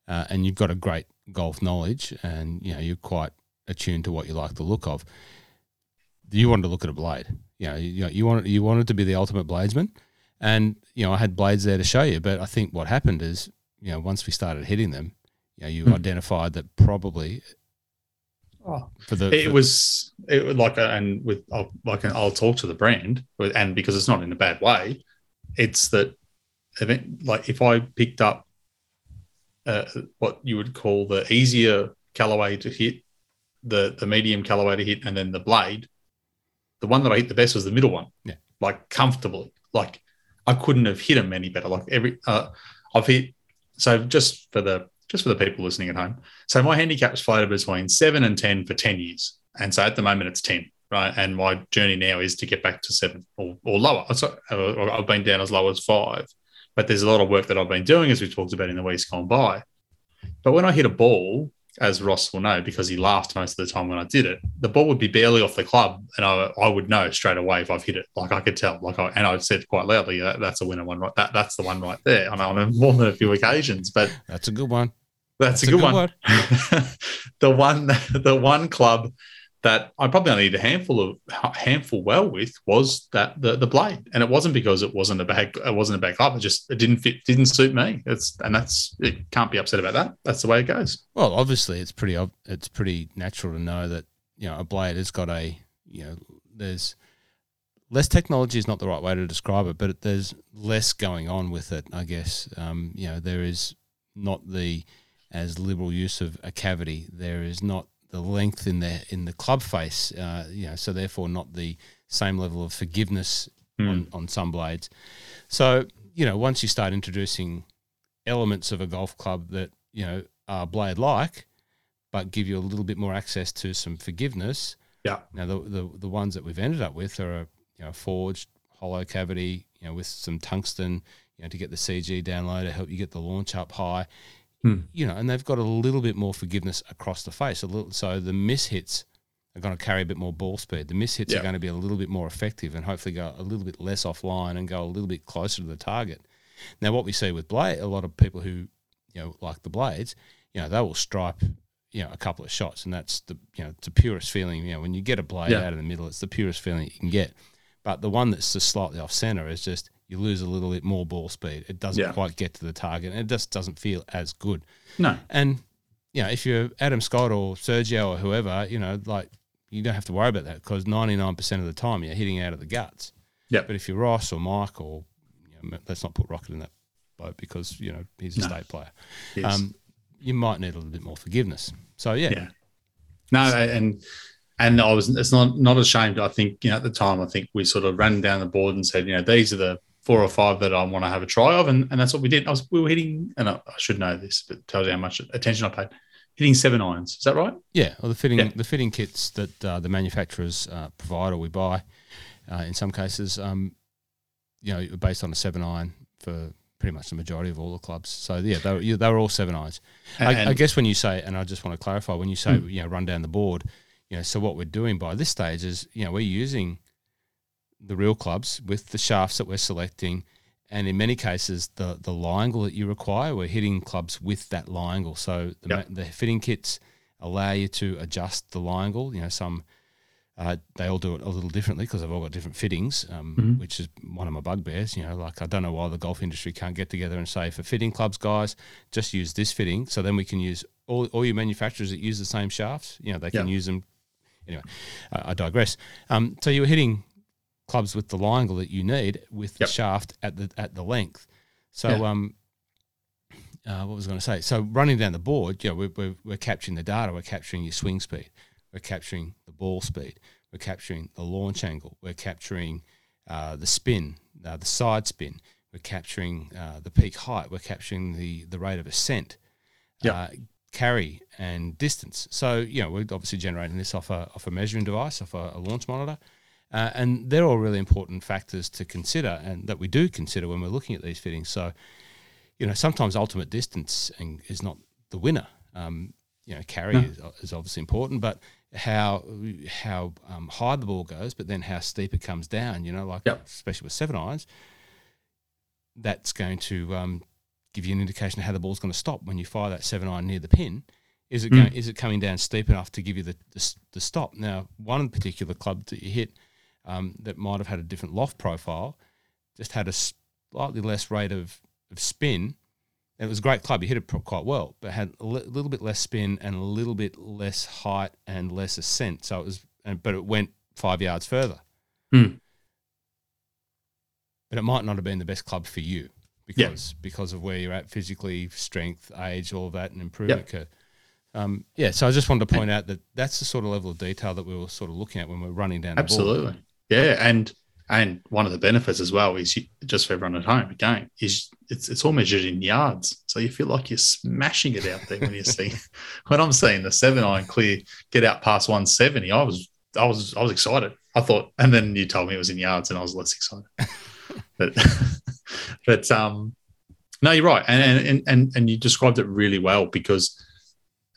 uh, and you've got a great golf knowledge, and you know you're quite attuned to what you like the look of. You wanted to look at a blade, you know, you, you wanted you wanted to be the ultimate bladesman, and you know I had blades there to show you, but I think what happened is, you know, once we started hitting them, you know, you Hmm. identified that probably for the It for- was it was like, and with I'll, like I'll talk to the brand, and because it's not in a bad way, it's that event like if I picked up uh, what you would call the easier Callaway to hit, the the medium Callaway to hit, and then the blade, the one that I hit the best was the middle one. Yeah. like comfortably. Like I couldn't have hit them any better. Like every uh, I've hit. So just for the just for the people listening at home, so my handicap's floated between seven and ten for ten years, and so at the moment it's ten, right? And my journey now is to get back to seven or, or lower. So I've been down as low as five, but there's a lot of work that I've been doing, as we talked about in the weeks gone by. But when I hit a ball, as Ross will know, because he laughed most of the time when I did it, the ball would be barely off the club, and I, I would know straight away if I've hit it. Like I could tell, like I, and I said quite loudly, that, "That's a winner one, right? That that's the one right there." And on more than a few occasions, but that's a good one. That's, a good, one. *laughs* the one, *laughs* the one club that I probably only did a handful of handful well with was that the the blade, and it wasn't because it wasn't a bad it wasn't a bad club. It just it didn't fit, didn't suit me. It's and that's it. Can't be upset about that. That's the way it goes. Well, obviously, it's pretty it's pretty natural to know that you know a blade has got a you know there's less technology is not the right way to describe it, but there's less going on with it. I guess um, you know there is not the as liberal use of a cavity. There is not the length in the in the club face. Uh, you know, so therefore not the same level of forgiveness on, on some blades. So you know, once you start introducing elements of a golf club that you know are blade like, but give you a little bit more access to some forgiveness. Yeah. Now the the, the ones that we've ended up with are a you know forged hollow cavity, you know, with some tungsten, you know, to get the CG down low to help you get the launch up high. Hmm. You know, and they've got a little bit more forgiveness across the face. A little, so the miss hits are going to carry a bit more ball speed. The miss hits Yeah. are going to be a little bit more effective and hopefully go a little bit less offline and go a little bit closer to the target. Now, what we see with blade, a lot of people who you know like the blades, you know, they will stripe you know a couple of shots, and that's the you know it's the purest feeling. You know, when you get a blade Yeah. out of the middle, it's the purest feeling you can get. But the one that's just slightly off center is just you lose a little bit more ball speed. It doesn't Yeah. quite get to the target, and it just doesn't feel as good. No. And you know, if you're Adam Scott or Sergio or whoever, you know, like you don't have to worry about that because 99% of the time you're hitting out of the guts. Yeah. But if you're Ross or Mike or you know, let's not put Rocket in that boat because you know he's a No. state player. Um, you might need a little bit more forgiveness. So yeah, Yeah. No, and and I was it's not not ashamed. I think you know at the time I think we sort of ran down the board and said you know these are the four or five that I want to have a try of, and, and that's what we did. I was we were hitting, and I, I should know this, but it tells you how much attention I paid. Hitting seven irons, is that right? Yeah, well, the fitting Yeah. the fitting kits that uh, the manufacturers uh, provide or we buy, uh, in some cases, um, you know, based on a seven iron for pretty much the majority of all the clubs. So yeah, they were, yeah, they were all seven irons. I, I guess when you say, and I just want to clarify, when you say Hmm. you know run down the board, you know, so what we're doing by this stage is you know we're using the real clubs with the shafts that we're selecting. And in many cases, the the lie angle that you require, we're hitting clubs with that lie angle. So the, Yep. the fitting kits allow you to adjust the lie angle. You know, some uh, they all do it a little differently because they've all got different fittings, um, Mhm. which is one of my bugbears. You know, like I don't know why the golf industry can't get together and say for fitting clubs, guys, just use this fitting. So then we can use all, all your manufacturers that use the same shafts. You know, they can use them. Anyway, I, I digress. Um, so you were hitting clubs with the lie angle that you need with the Yep. shaft at the at the length. So Yeah. um, uh, what was I going to say? So running down the board, you know, we're, we're, we're capturing the data. We're capturing your swing speed. We're capturing the ball speed. We're capturing the launch angle. We're capturing uh, the spin, uh, the side spin. We're capturing uh, the peak height. We're capturing the the rate of ascent, Yep. uh, carry, and distance. So you know, we're obviously generating this off a off a measuring device, off a, a launch monitor. Uh, and they're all really important factors to consider and that we do consider when we're looking at these fittings. So, you know, sometimes ultimate distance is not the winner. Um, you know, carry No. is, is obviously important, but how how um, high the ball goes, but then how steep it comes down. You know, like Yep. especially with seven irons, that's going to um, give you an indication of how the ball's going to stop when you fire that seven iron near the pin. Is it Mm. going, is it coming down steep enough to give you the, the the stop? Now, one particular club that you hit um, that might have had a different loft profile just had a slightly less rate of, of spin. And it was a great club. You hit it quite well, but had a li- little bit less spin and a little bit less height and less ascent. So it was, and, but it went five yards further. Hmm. But it might not have been the best club for you Yeah. because because of where you're at physically, strength, age, all that, and improvement curve. Um, yeah, so I just wanted to point out that that's the sort of level of detail that we were sort of looking at when we we're running down. Absolutely. Yeah, and and one of the benefits as well is you, just for everyone at home again is it's it's all measured in yards, so you feel like you're smashing it out there when you see *laughs* when I'm seeing the seven iron clear get out past 170. I was I was I was excited. I thought, and then you told me it was in yards, and I was less excited. *laughs* but *laughs* but um, no, you're right, and and and and you described it really well because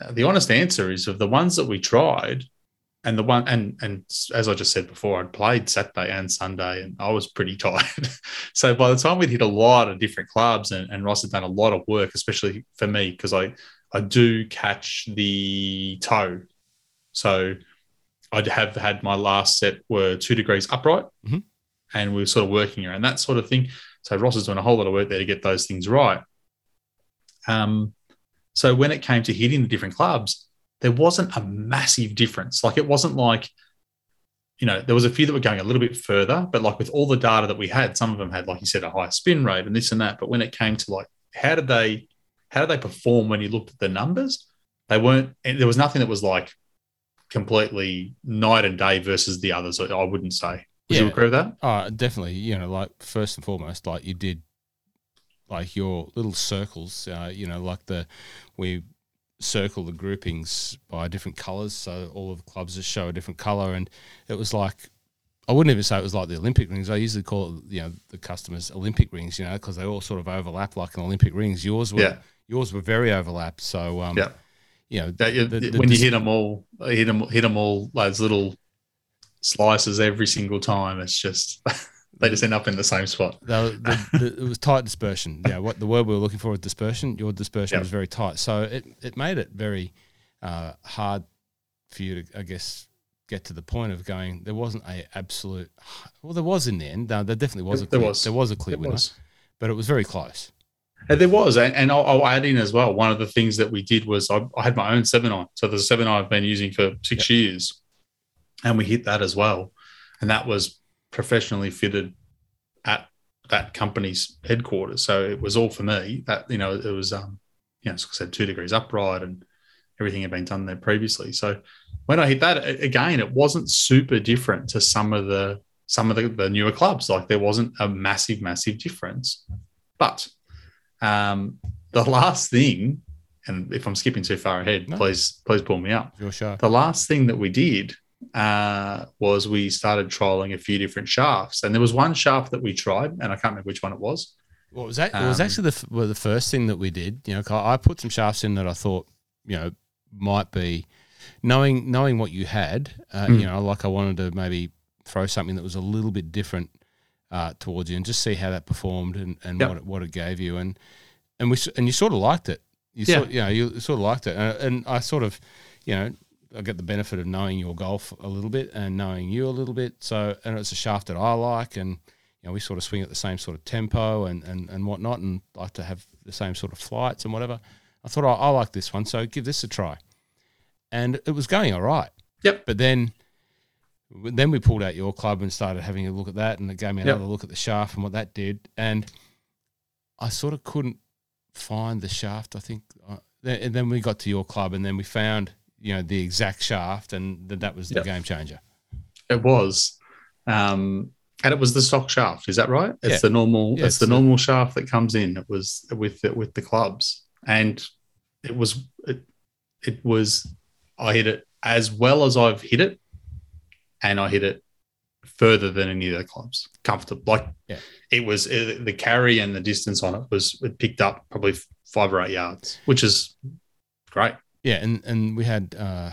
uh, the honest answer is of the ones that we tried and the one and and as I just said before, I'd played Saturday and Sunday, and I was pretty *laughs* tired. so by the time we'd hit a lot of different clubs, and, and Ross had done a lot of work, especially for me because I I do catch the toe, so I'd have had my last set were two degrees upright, Mhm. and we were sort of working around that sort of thing. So Ross is doing a whole lot of work there to get those things right. Um, so when it came to hitting the different clubs, there wasn't a massive difference. Like it wasn't like, you know, there was a few that were going a little bit further, but like with all the data that we had, some of them had, like you said, a higher spin rate and this and that. But when it came to like, how did they, how did they perform when you looked at the numbers? They weren't. There was nothing that was like completely night and day versus the others. I wouldn't say. Would you Yeah. agree with that? Oh, definitely. You know, like first and foremost, like you did, like your little circles. Uh, you know, like the we circle the groupings by different colours, so all of the clubs just show a different colour, and it was like. I wouldn't even say it was like the Olympic rings. I usually call it, you know, the customers Olympic rings, you know, because they all sort of overlap like an Olympic rings. Yours were, Yeah. yours were very overlapped. So, um, Yeah. you know, That the- the when you hit them all, hit them, hit them all those little slices every single time. It's just *laughs* they just end up in the same spot. the, the, the, it was tight dispersion. Yeah, what the word we were looking for was dispersion. Your dispersion Yep. was very tight, so it, it made it very uh, hard for you to, I guess, get to the point of going. There wasn't a absolute. Well, there was in the end. No, there definitely was a There clear, was. there was a clear It winner, was. but it was very close. And there was, and, and I'll, I'll add in as well. One of the things that we did was I, I had my own seven eye. So there's a seven eye I've been using for six years, and we hit that as well, and that was professionally fitted at that company's headquarters. So it was all for me. That you know, it was um, you know, as I said, two degrees upright, and everything had been done there previously. So when I hit that again, it wasn't super different to some of the some of the, the newer clubs. Like there wasn't a massive, massive difference, but um, the *laughs* last thing, and if I'm skipping too far ahead, No. please please pull me up. Your show. The last thing that we did uh, was we started trialing a few different shafts, and there was one shaft that we tried, and I can't remember which one it was. Well, it was, that, it was Um, actually the, well, the first thing that we did. You know, I put some shafts in that I thought, you know, might be knowing knowing what you had. Uh, Mm. You know, like I wanted to maybe throw something that was a little bit different uh, towards you and just see how that performed and, and Yep. what it, what it gave you and and we and you sort of liked it. You Yeah. sort, you know, you sort of liked it, and, and I sort of, you know. I get the benefit of knowing your golf a little bit and knowing you a little bit. So, and it's a shaft that I like, and you know, we sort of swing at the same sort of tempo and, and, and whatnot, and like to have the same sort of flights and whatever. I thought, I, I like this one, so give this a try. And it was going all right. Yep. But then, then we pulled out your club and started having a look at that, and it gave me Yep. another look at the shaft and what that did. And I sort of couldn't find the shaft. I think, uh, and then we got to your club, and then we found you know the exact shaft, and th- that was the Yep. game changer. It was, um, and it was the stock shaft. Is that right? It's Yeah. the normal. Yeah, it's it's the the- normal shaft that comes in. It was with the, with the clubs, and it was it, it was. I hit it as well as I've hit it, and I hit it further than any of the clubs. Comfortable, like Yeah. it was it, the carry and the distance on it was it picked up probably five or eight yards, which is great. Yeah, and and we had uh,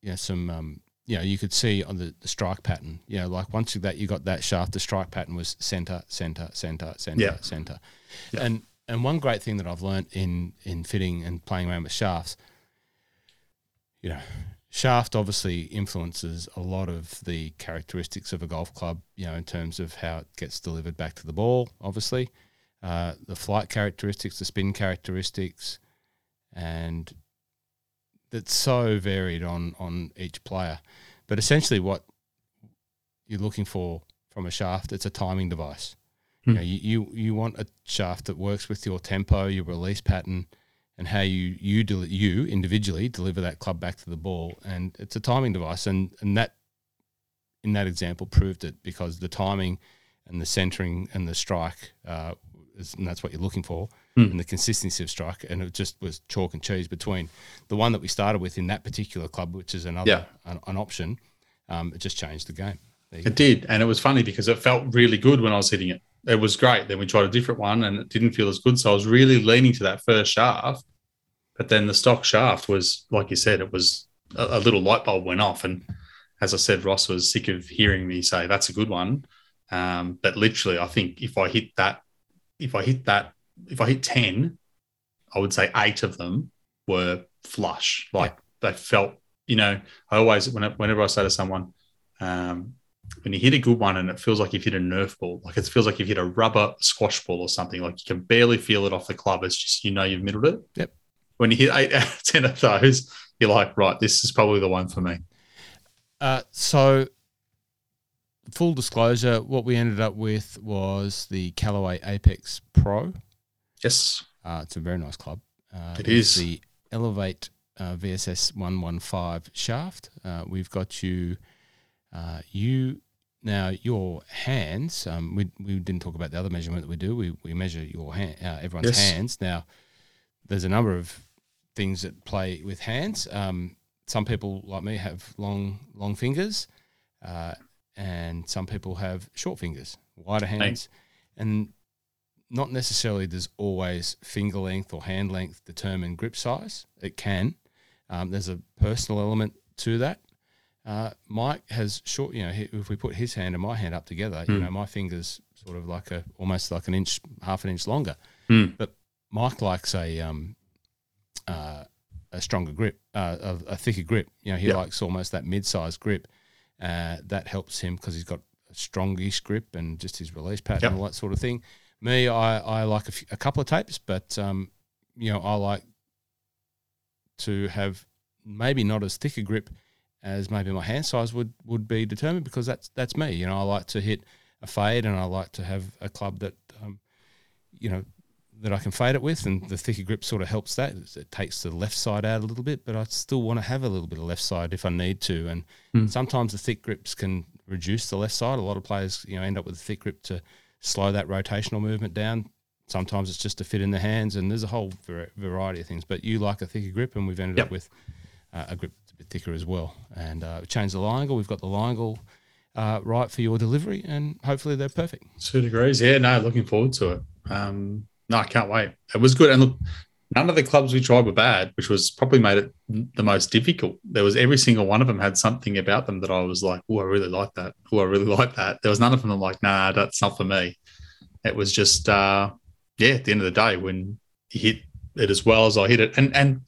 yeah some um, you know you could see on the, the strike pattern. You know, like once you that you got that shaft, the strike pattern was center, center, center, center, Yeah. center. Yeah. And and one great thing that I've learned in in fitting and playing around with shafts, you know, shaft obviously influences a lot of the characteristics of a golf club. You know, in terms of how it gets delivered back to the ball, obviously, uh, the flight characteristics, the spin characteristics, and that's so varied on on each player. But essentially, what you're looking for from a shaft, it's a timing device. Hmm. You, know, you, you you want a shaft that works with your tempo, your release pattern, and how you you del- you individually deliver that club back to the ball. And it's a timing device, and and that in that example proved it because the timing and the centering and the strike, uh, is, and that's what you're looking for, Hmm. and the consistency of strike, and it just was chalk and cheese between the one that we started with in that particular club, which is another Yeah. an, an option. Um, it just changed the game. You go. It did, and it was funny because it felt really good when I was hitting it. It was great. Then we tried a different one, and it didn't feel as good. So I was really leaning to that first shaft, but then the stock shaft was, like you said, it was a, a little light bulb went off, and as I said, Ross was sick of hearing me say that's a good one. Um, but literally, I think if I hit that, if I hit that, if I hit ten, I would say eight of them were flush. Like they felt, you know, I always whenever I say to someone, um, when you hit a good one and it feels like you've hit a Nerf ball, like it feels like you've hit a rubber squash ball or something, like you can barely feel it off the club. It's just you know you've middled it. Yep. When you hit eight out of ten of those, you're like, right, this is probably the one for me. Uh, so, full disclosure, what we ended up with was the Callaway Apex Pro. Yes. Uh, it's a very nice club. Uh, It is. the Elevate uh, VSS 115 shaft. Uh, we've got you, uh, you now your hands. Um, we, we didn't talk about the other measurement that we do. We, we measure your hand, uh, everyone's Yes. hands. Now, there's a number of things that play with hands. Um, some people like me have long long fingers, uh, and some people have short fingers, wider hands, and not necessarily does always finger length or hand length determine grip size. It can. Um, there's a personal element to that. Uh, Mike has short. You know, if we put his hand and my hand up together, you Hmm. know, my fingers sort of like a almost like an inch, half an inch longer. Hmm. But Mike likes a um, uh, a stronger grip, uh, a, a thicker grip. You know, he Yep. likes almost that mid-sized grip. Uh, that helps him because he's got a strongish grip and just his release pattern Yep. and all that sort of thing. Me, I, I like a, few, a couple of tapes, but um, you know, I like to have maybe not as thick a grip as maybe my hand size would would be determined because that's that's me. You know, I like to hit a fade and I like to have a club that um, you know that I can fade it with, and the thicker grip sort of helps that. It takes the left side out a little bit, but I still want to have a little bit of left side if I need to. And Mm. sometimes the thick grips can reduce the left side. A lot of players, you know, end up with a thick grip to slow that rotational movement down. Sometimes it's just to fit in the hands, and there's a whole var- variety of things. But you like a thicker grip, and we've ended Yep. up with uh, a grip a bit thicker as well. And uh, we've changed the line angle. We've got the line angle uh, right for your delivery, and hopefully they're perfect. Two degrees. Yeah, no, looking forward to it. Um, no, I can't wait. It was good. And look, none of the clubs we tried were bad, which was probably made it the most difficult. There was every single one of them had something about them that I was like, oh, I really like that. Oh, I really *laughs* like that. There was none of them like, nah, that's not for me. It was just, uh, yeah, at the end of the day, when you hit it as well as I hit it, and and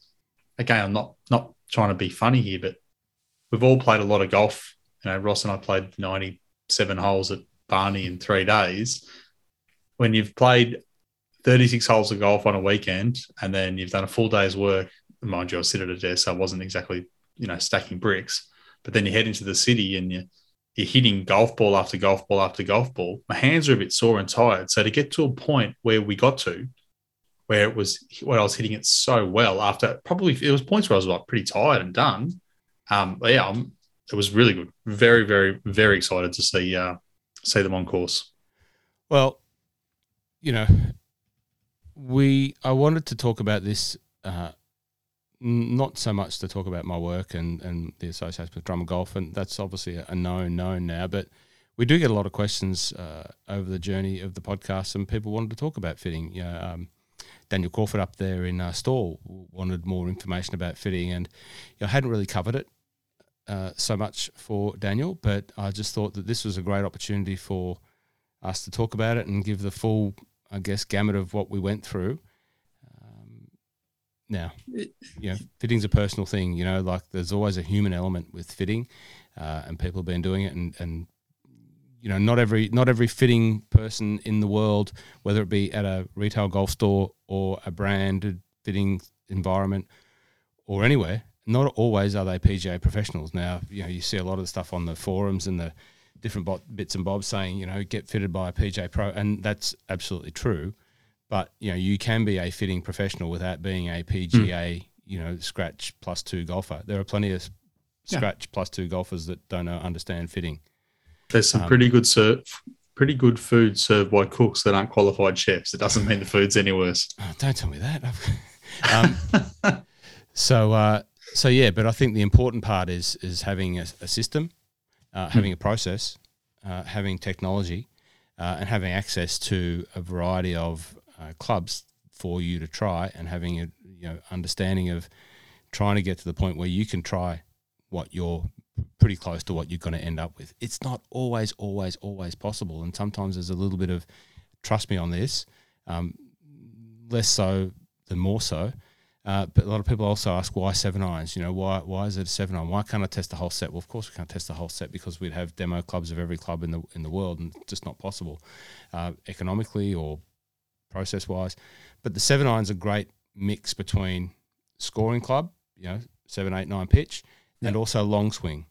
again, I'm not not trying to be funny here, but we've all played a lot of golf. You know, Ross and I played 97 holes at Barney in three days. When you've played 36 holes of golf on a weekend and then you've done a full day's work, mind you, I sit at a desk, so I wasn't exactly, you know, stacking bricks. But then you head into the city and you, you're hitting golf ball after golf ball after golf ball. My hands are a bit sore and tired. So to get to a point where we got to, where it was where I was hitting it so well after probably it was points where I was like pretty tired and done. Um, yeah, I'm, it was really good. Very, very, very excited to see uh, see them on course. Well, you know, we I wanted to talk about this, uh, not so much to talk about my work and, and the association with Drummond Golf, and that's obviously a, known known now. But we do get a lot of questions uh, over the journey of the podcast, and people wanted to talk about fitting. You know, um, Daniel Crawford up there in uh, Stall wanted more information about fitting, and you know, I hadn't really covered it uh, so much for Daniel, but I just thought that this was a great opportunity for us to talk about it and give the full, I guess, gamut of what we went through. Um, now, you know, fitting's a personal thing. You know, like there's always a human element with fitting, uh, and people have been doing it, and and you know, not every not every fitting person in the world, whether it be at a retail golf store or a branded fitting environment or anywhere, not always are they PGA professionals. Now, you know, you see a lot of the stuff on the forums and the different bot, bits and bobs saying, you know, get fitted by a PGA pro, and that's absolutely true. But you know, you can be a fitting professional without being a PGA, you know, scratch plus two golfer. There are plenty of Yeah. scratch plus two golfers that don't know, understand fitting. There's some Um, pretty good ser- pretty good food served by cooks that aren't qualified chefs. It doesn't mean the food's any worse. Oh, don't tell me that. *laughs* um, so, uh, so yeah, but I think the important part is is having a, a system, uh, having a process, uh, having technology, uh, and having access to a variety of uh, clubs for you to try, and having a you know understanding of trying to get to the point where you can try what you're pretty close to what you're going to end up with. It's not always, always, always possible, and sometimes there's a little bit of trust me on this. Um, less so than more so. Uh, but a lot of people also ask why seven irons. You know, why why is it a seven iron? Why can't I test the whole set? Well, of course we can't test the whole set because we'd have demo clubs of every club in the in the world, and it's just not possible, uh, economically or process wise. But the seven iron's are a great mix between scoring club, you know, seven, eight, nine pitch, and also long swing.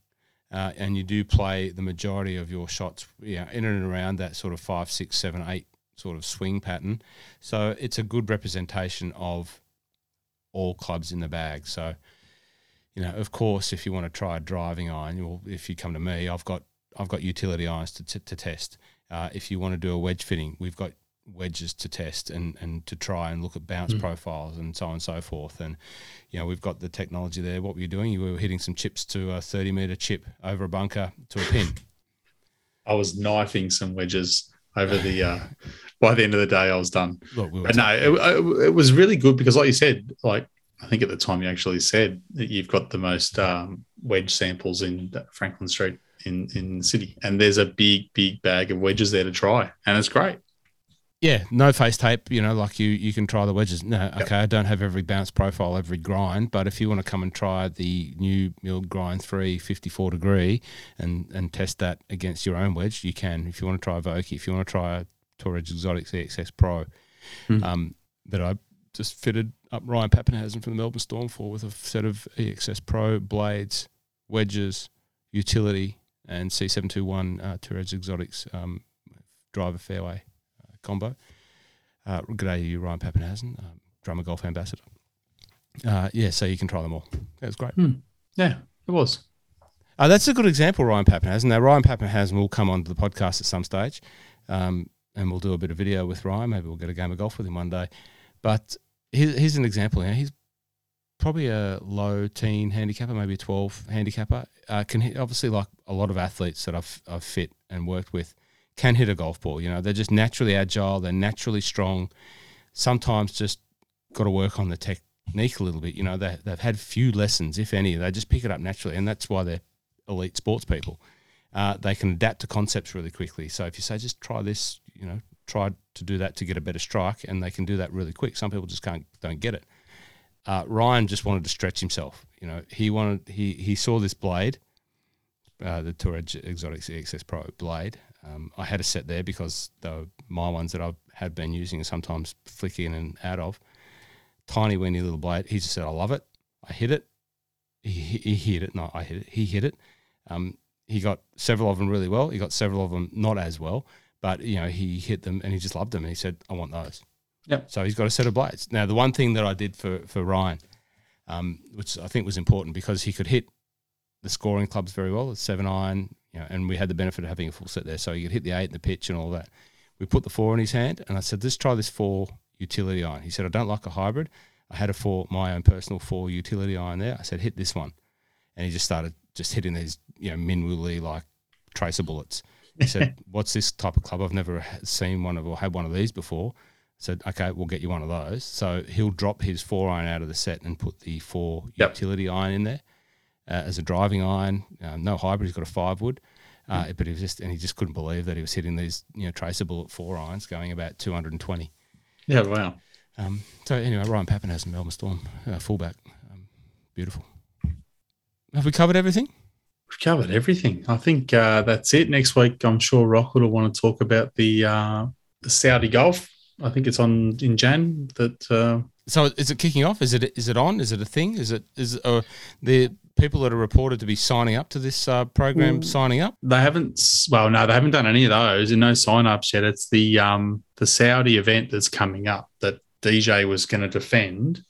Uh, and you do play the majority of your shots, you know, in and around that sort of five, six, seven, eight sort of swing pattern. So it's a good representation of all clubs in the bag. So, you know, of course, if you want to try a driving iron, well, if you come to me, I've got I've got utility irons to, to, to test. Uh, if you want to do a wedge fitting, we've got wedges to test and, and to try and look at bounce Mm. profiles and so on and so forth. And, you know, we've got the technology there. What were you doing? You were hitting some chips to a 30 meter chip over a bunker to a pin. *laughs* I was knifing some wedges over the. Uh, by the end of the day, I was done. *laughs* Look, we But no, it, it was really good because, like you said, like I think at the time you actually said that you've got the most um, wedge samples in Franklin Street in in the city, and there's a big, big bag of wedges there to try, and it's great. Yeah, no face tape. You know, like you you can try the wedges. No, okay, I don't have every bounce profile, every grind, but if you want to come and try the new mill grind three fifty four degree and and test that against your own wedge, you can. If you want to try Vokey, if you want to try a Tour Edge Exotics EXS Pro, Hmm. um, that I just fitted up Ryan Papenhuyzen from the Melbourne Storm for with a set of EXS Pro blades, wedges, utility, and C721 uh, Tour Edge Exotics um, driver fairway combo. Uh, good day to you, Ryan Papenhuyzen, um, Drummond Golf ambassador. Uh, yeah, so you can try them all. That was great. Yeah, it was. Uh, that's a good example, Ryan Papenhuyzen. Now, Ryan Papenhuyzen will come onto the podcast at some stage, um, and we'll do a bit of video with Ryan. Maybe we'll get a game of golf with him one day. But here's, here's an example. You know, he's probably a low teen handicapper, maybe a 12 handicapper. Uh, can hit, obviously, like a lot of athletes that I've, I've fit and worked with, can hit a golf ball. You know, they're just naturally agile. They're naturally strong. Sometimes just got to work on the technique a little bit. You know, they, they've had few lessons, if any. They just pick it up naturally, and that's why they're elite sports people. Uh, they can adapt to concepts really quickly. So if you say just try this, you know, try to do that to get a better strike, and they can do that really quick. Some people just can't don't get it. Uh, Ryan just wanted to stretch himself. You know, he wanted he he saw this blade, uh, the Tour Exotics EXS Pro blade. Um, I had a set there because were my ones that I had been using and sometimes flick in and out of. Tiny weeny little blade. He just said, "I love it." I hit it. He, he, he hit it. No, I hit it. He hit it. Um, he got several of them really well. He got several of them not as well, but you know he hit them and he just loved them. And he said, "I want those." Yep. So he's got a set of blades. Now the one thing that I did for for Ryan, um, which I think was important because he could hit the scoring clubs very well, the seven iron, you know, and we had the benefit of having a full set there, so he could hit the eight and the pitch and all that. We put the four in his hand, and I said, "Let's try this four utility iron." He said, "I don't like a hybrid." I had a four, my own personal four utility iron there. I said, "Hit this one," and he just started just hitting these, you know, Min Woo Lee like tracer bullets. He said, *laughs* "What's this type of club? I've never seen one of or had one of these before." I said, "Okay, we'll get you one of those." So he'll drop his four iron out of the set and put the four Yep. utility iron in there uh, as a driving iron. Uh, no hybrid. He's got a five wood, uh, but he was just and he just couldn't believe that he was hitting these you know tracer bullet four irons going about two hundred and twenty. Yeah, wow. Um, so anyway, Ryan Papenhuyzen, Melbourne Storm, uh, fullback, um, beautiful. Have we covered everything? We've covered everything. I think uh, that's it. Next week, I'm sure Rocket will want to talk about the uh, the Saudi Gulf. I think it's on in Jan. That uh, So is it kicking off? Is it is it on? Is it a thing? Is it is uh, the people that are reported to be signing up to this uh, program Mm. signing up? they haven't. Well, no, they haven't done any of those. And no sign ups yet. It's the um, the Saudi event that's coming up that DJ was going to defend.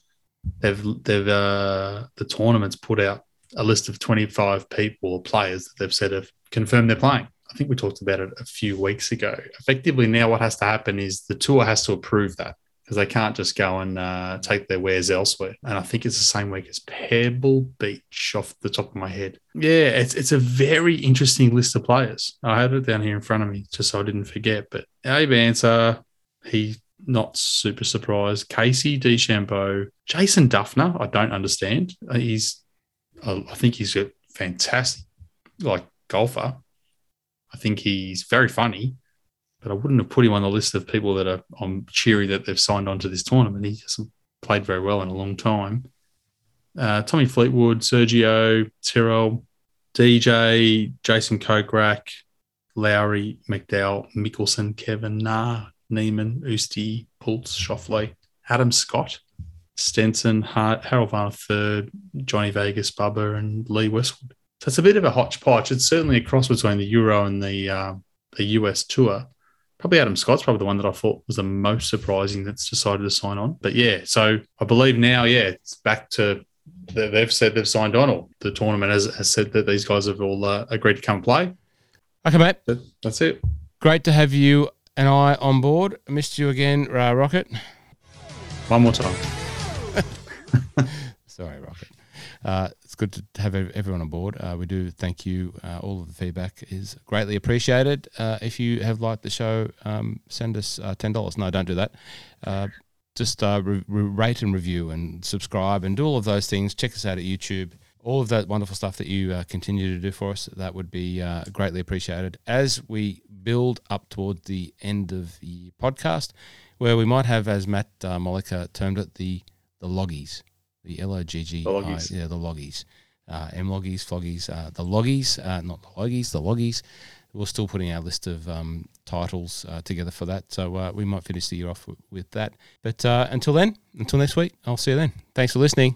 They've they've uh, the tournament's put out a list of 25 people or players that they've said have confirmed they're playing. I think we talked about it a few weeks ago. Effectively, now what has to happen is the tour has to approve that because they can't just go and uh, take their wares elsewhere. And I think it's the same week as Pebble Beach off the top of my head. Yeah, it's it's a very interesting list of players. I had it down here in front of me just so I didn't forget. But Abe Ancer, he not super surprised. Casey DeChambeau, Jason Dufner, I don't understand. Uh, He's, I I think he's a fantastic like golfer. I think he's very funny, but I wouldn't have put him on the list of people that are I'm cheery that they've signed on to this tournament. He hasn't played very well in a long time. Uh, Tommy Fleetwood, Sergio, Tyrrell, DJ, Jason Kokrak, Lowry, McDowell, Mickelson, Kevin, Na, Niemann, Usti, Pultz, Schauffele, Adam Scott, Stenson, Har- Harold Varner third, Johnny Vegas, Bubba, and Lee Westwood. So it's a bit of a hodgepodge. It's certainly a cross between the Euro and the uh, the US Tour. Probably Adam Scott's probably the one that I thought was the most surprising that's decided to sign on. But yeah, so I believe now, yeah, it's back to they- they've said they've signed on, or the tournament has, has said that these guys have all uh, agreed to come play. Okay, mate. That's it. Great to have you and I on board. I missed you again, uh, Rocket. One more time. *laughs* Sorry, Rocket. Uh, good to have everyone on board. Uh, we do thank you. Uh, all of the feedback is greatly appreciated. Uh, if you have liked the show, um, send us uh, ten dollars. No, don't do that. Uh, just re- rate and review and subscribe and do all of those things. Check us out at YouTube. All of that wonderful stuff that you continue to do for us, that would be greatly appreciated. As we build up toward the end of the podcast, where we might have, as Matt uh, Mollica termed it, the the loggies, the L O G G, The loggies. yeah, the loggies, uh, M loggies, floggies, uh, the loggies, uh, not the loggies, the loggies. We're still putting our list of um, titles uh, together for that, so uh, we might finish the year off with, with that. But uh, until then, until next week, I'll see you then. Thanks for listening.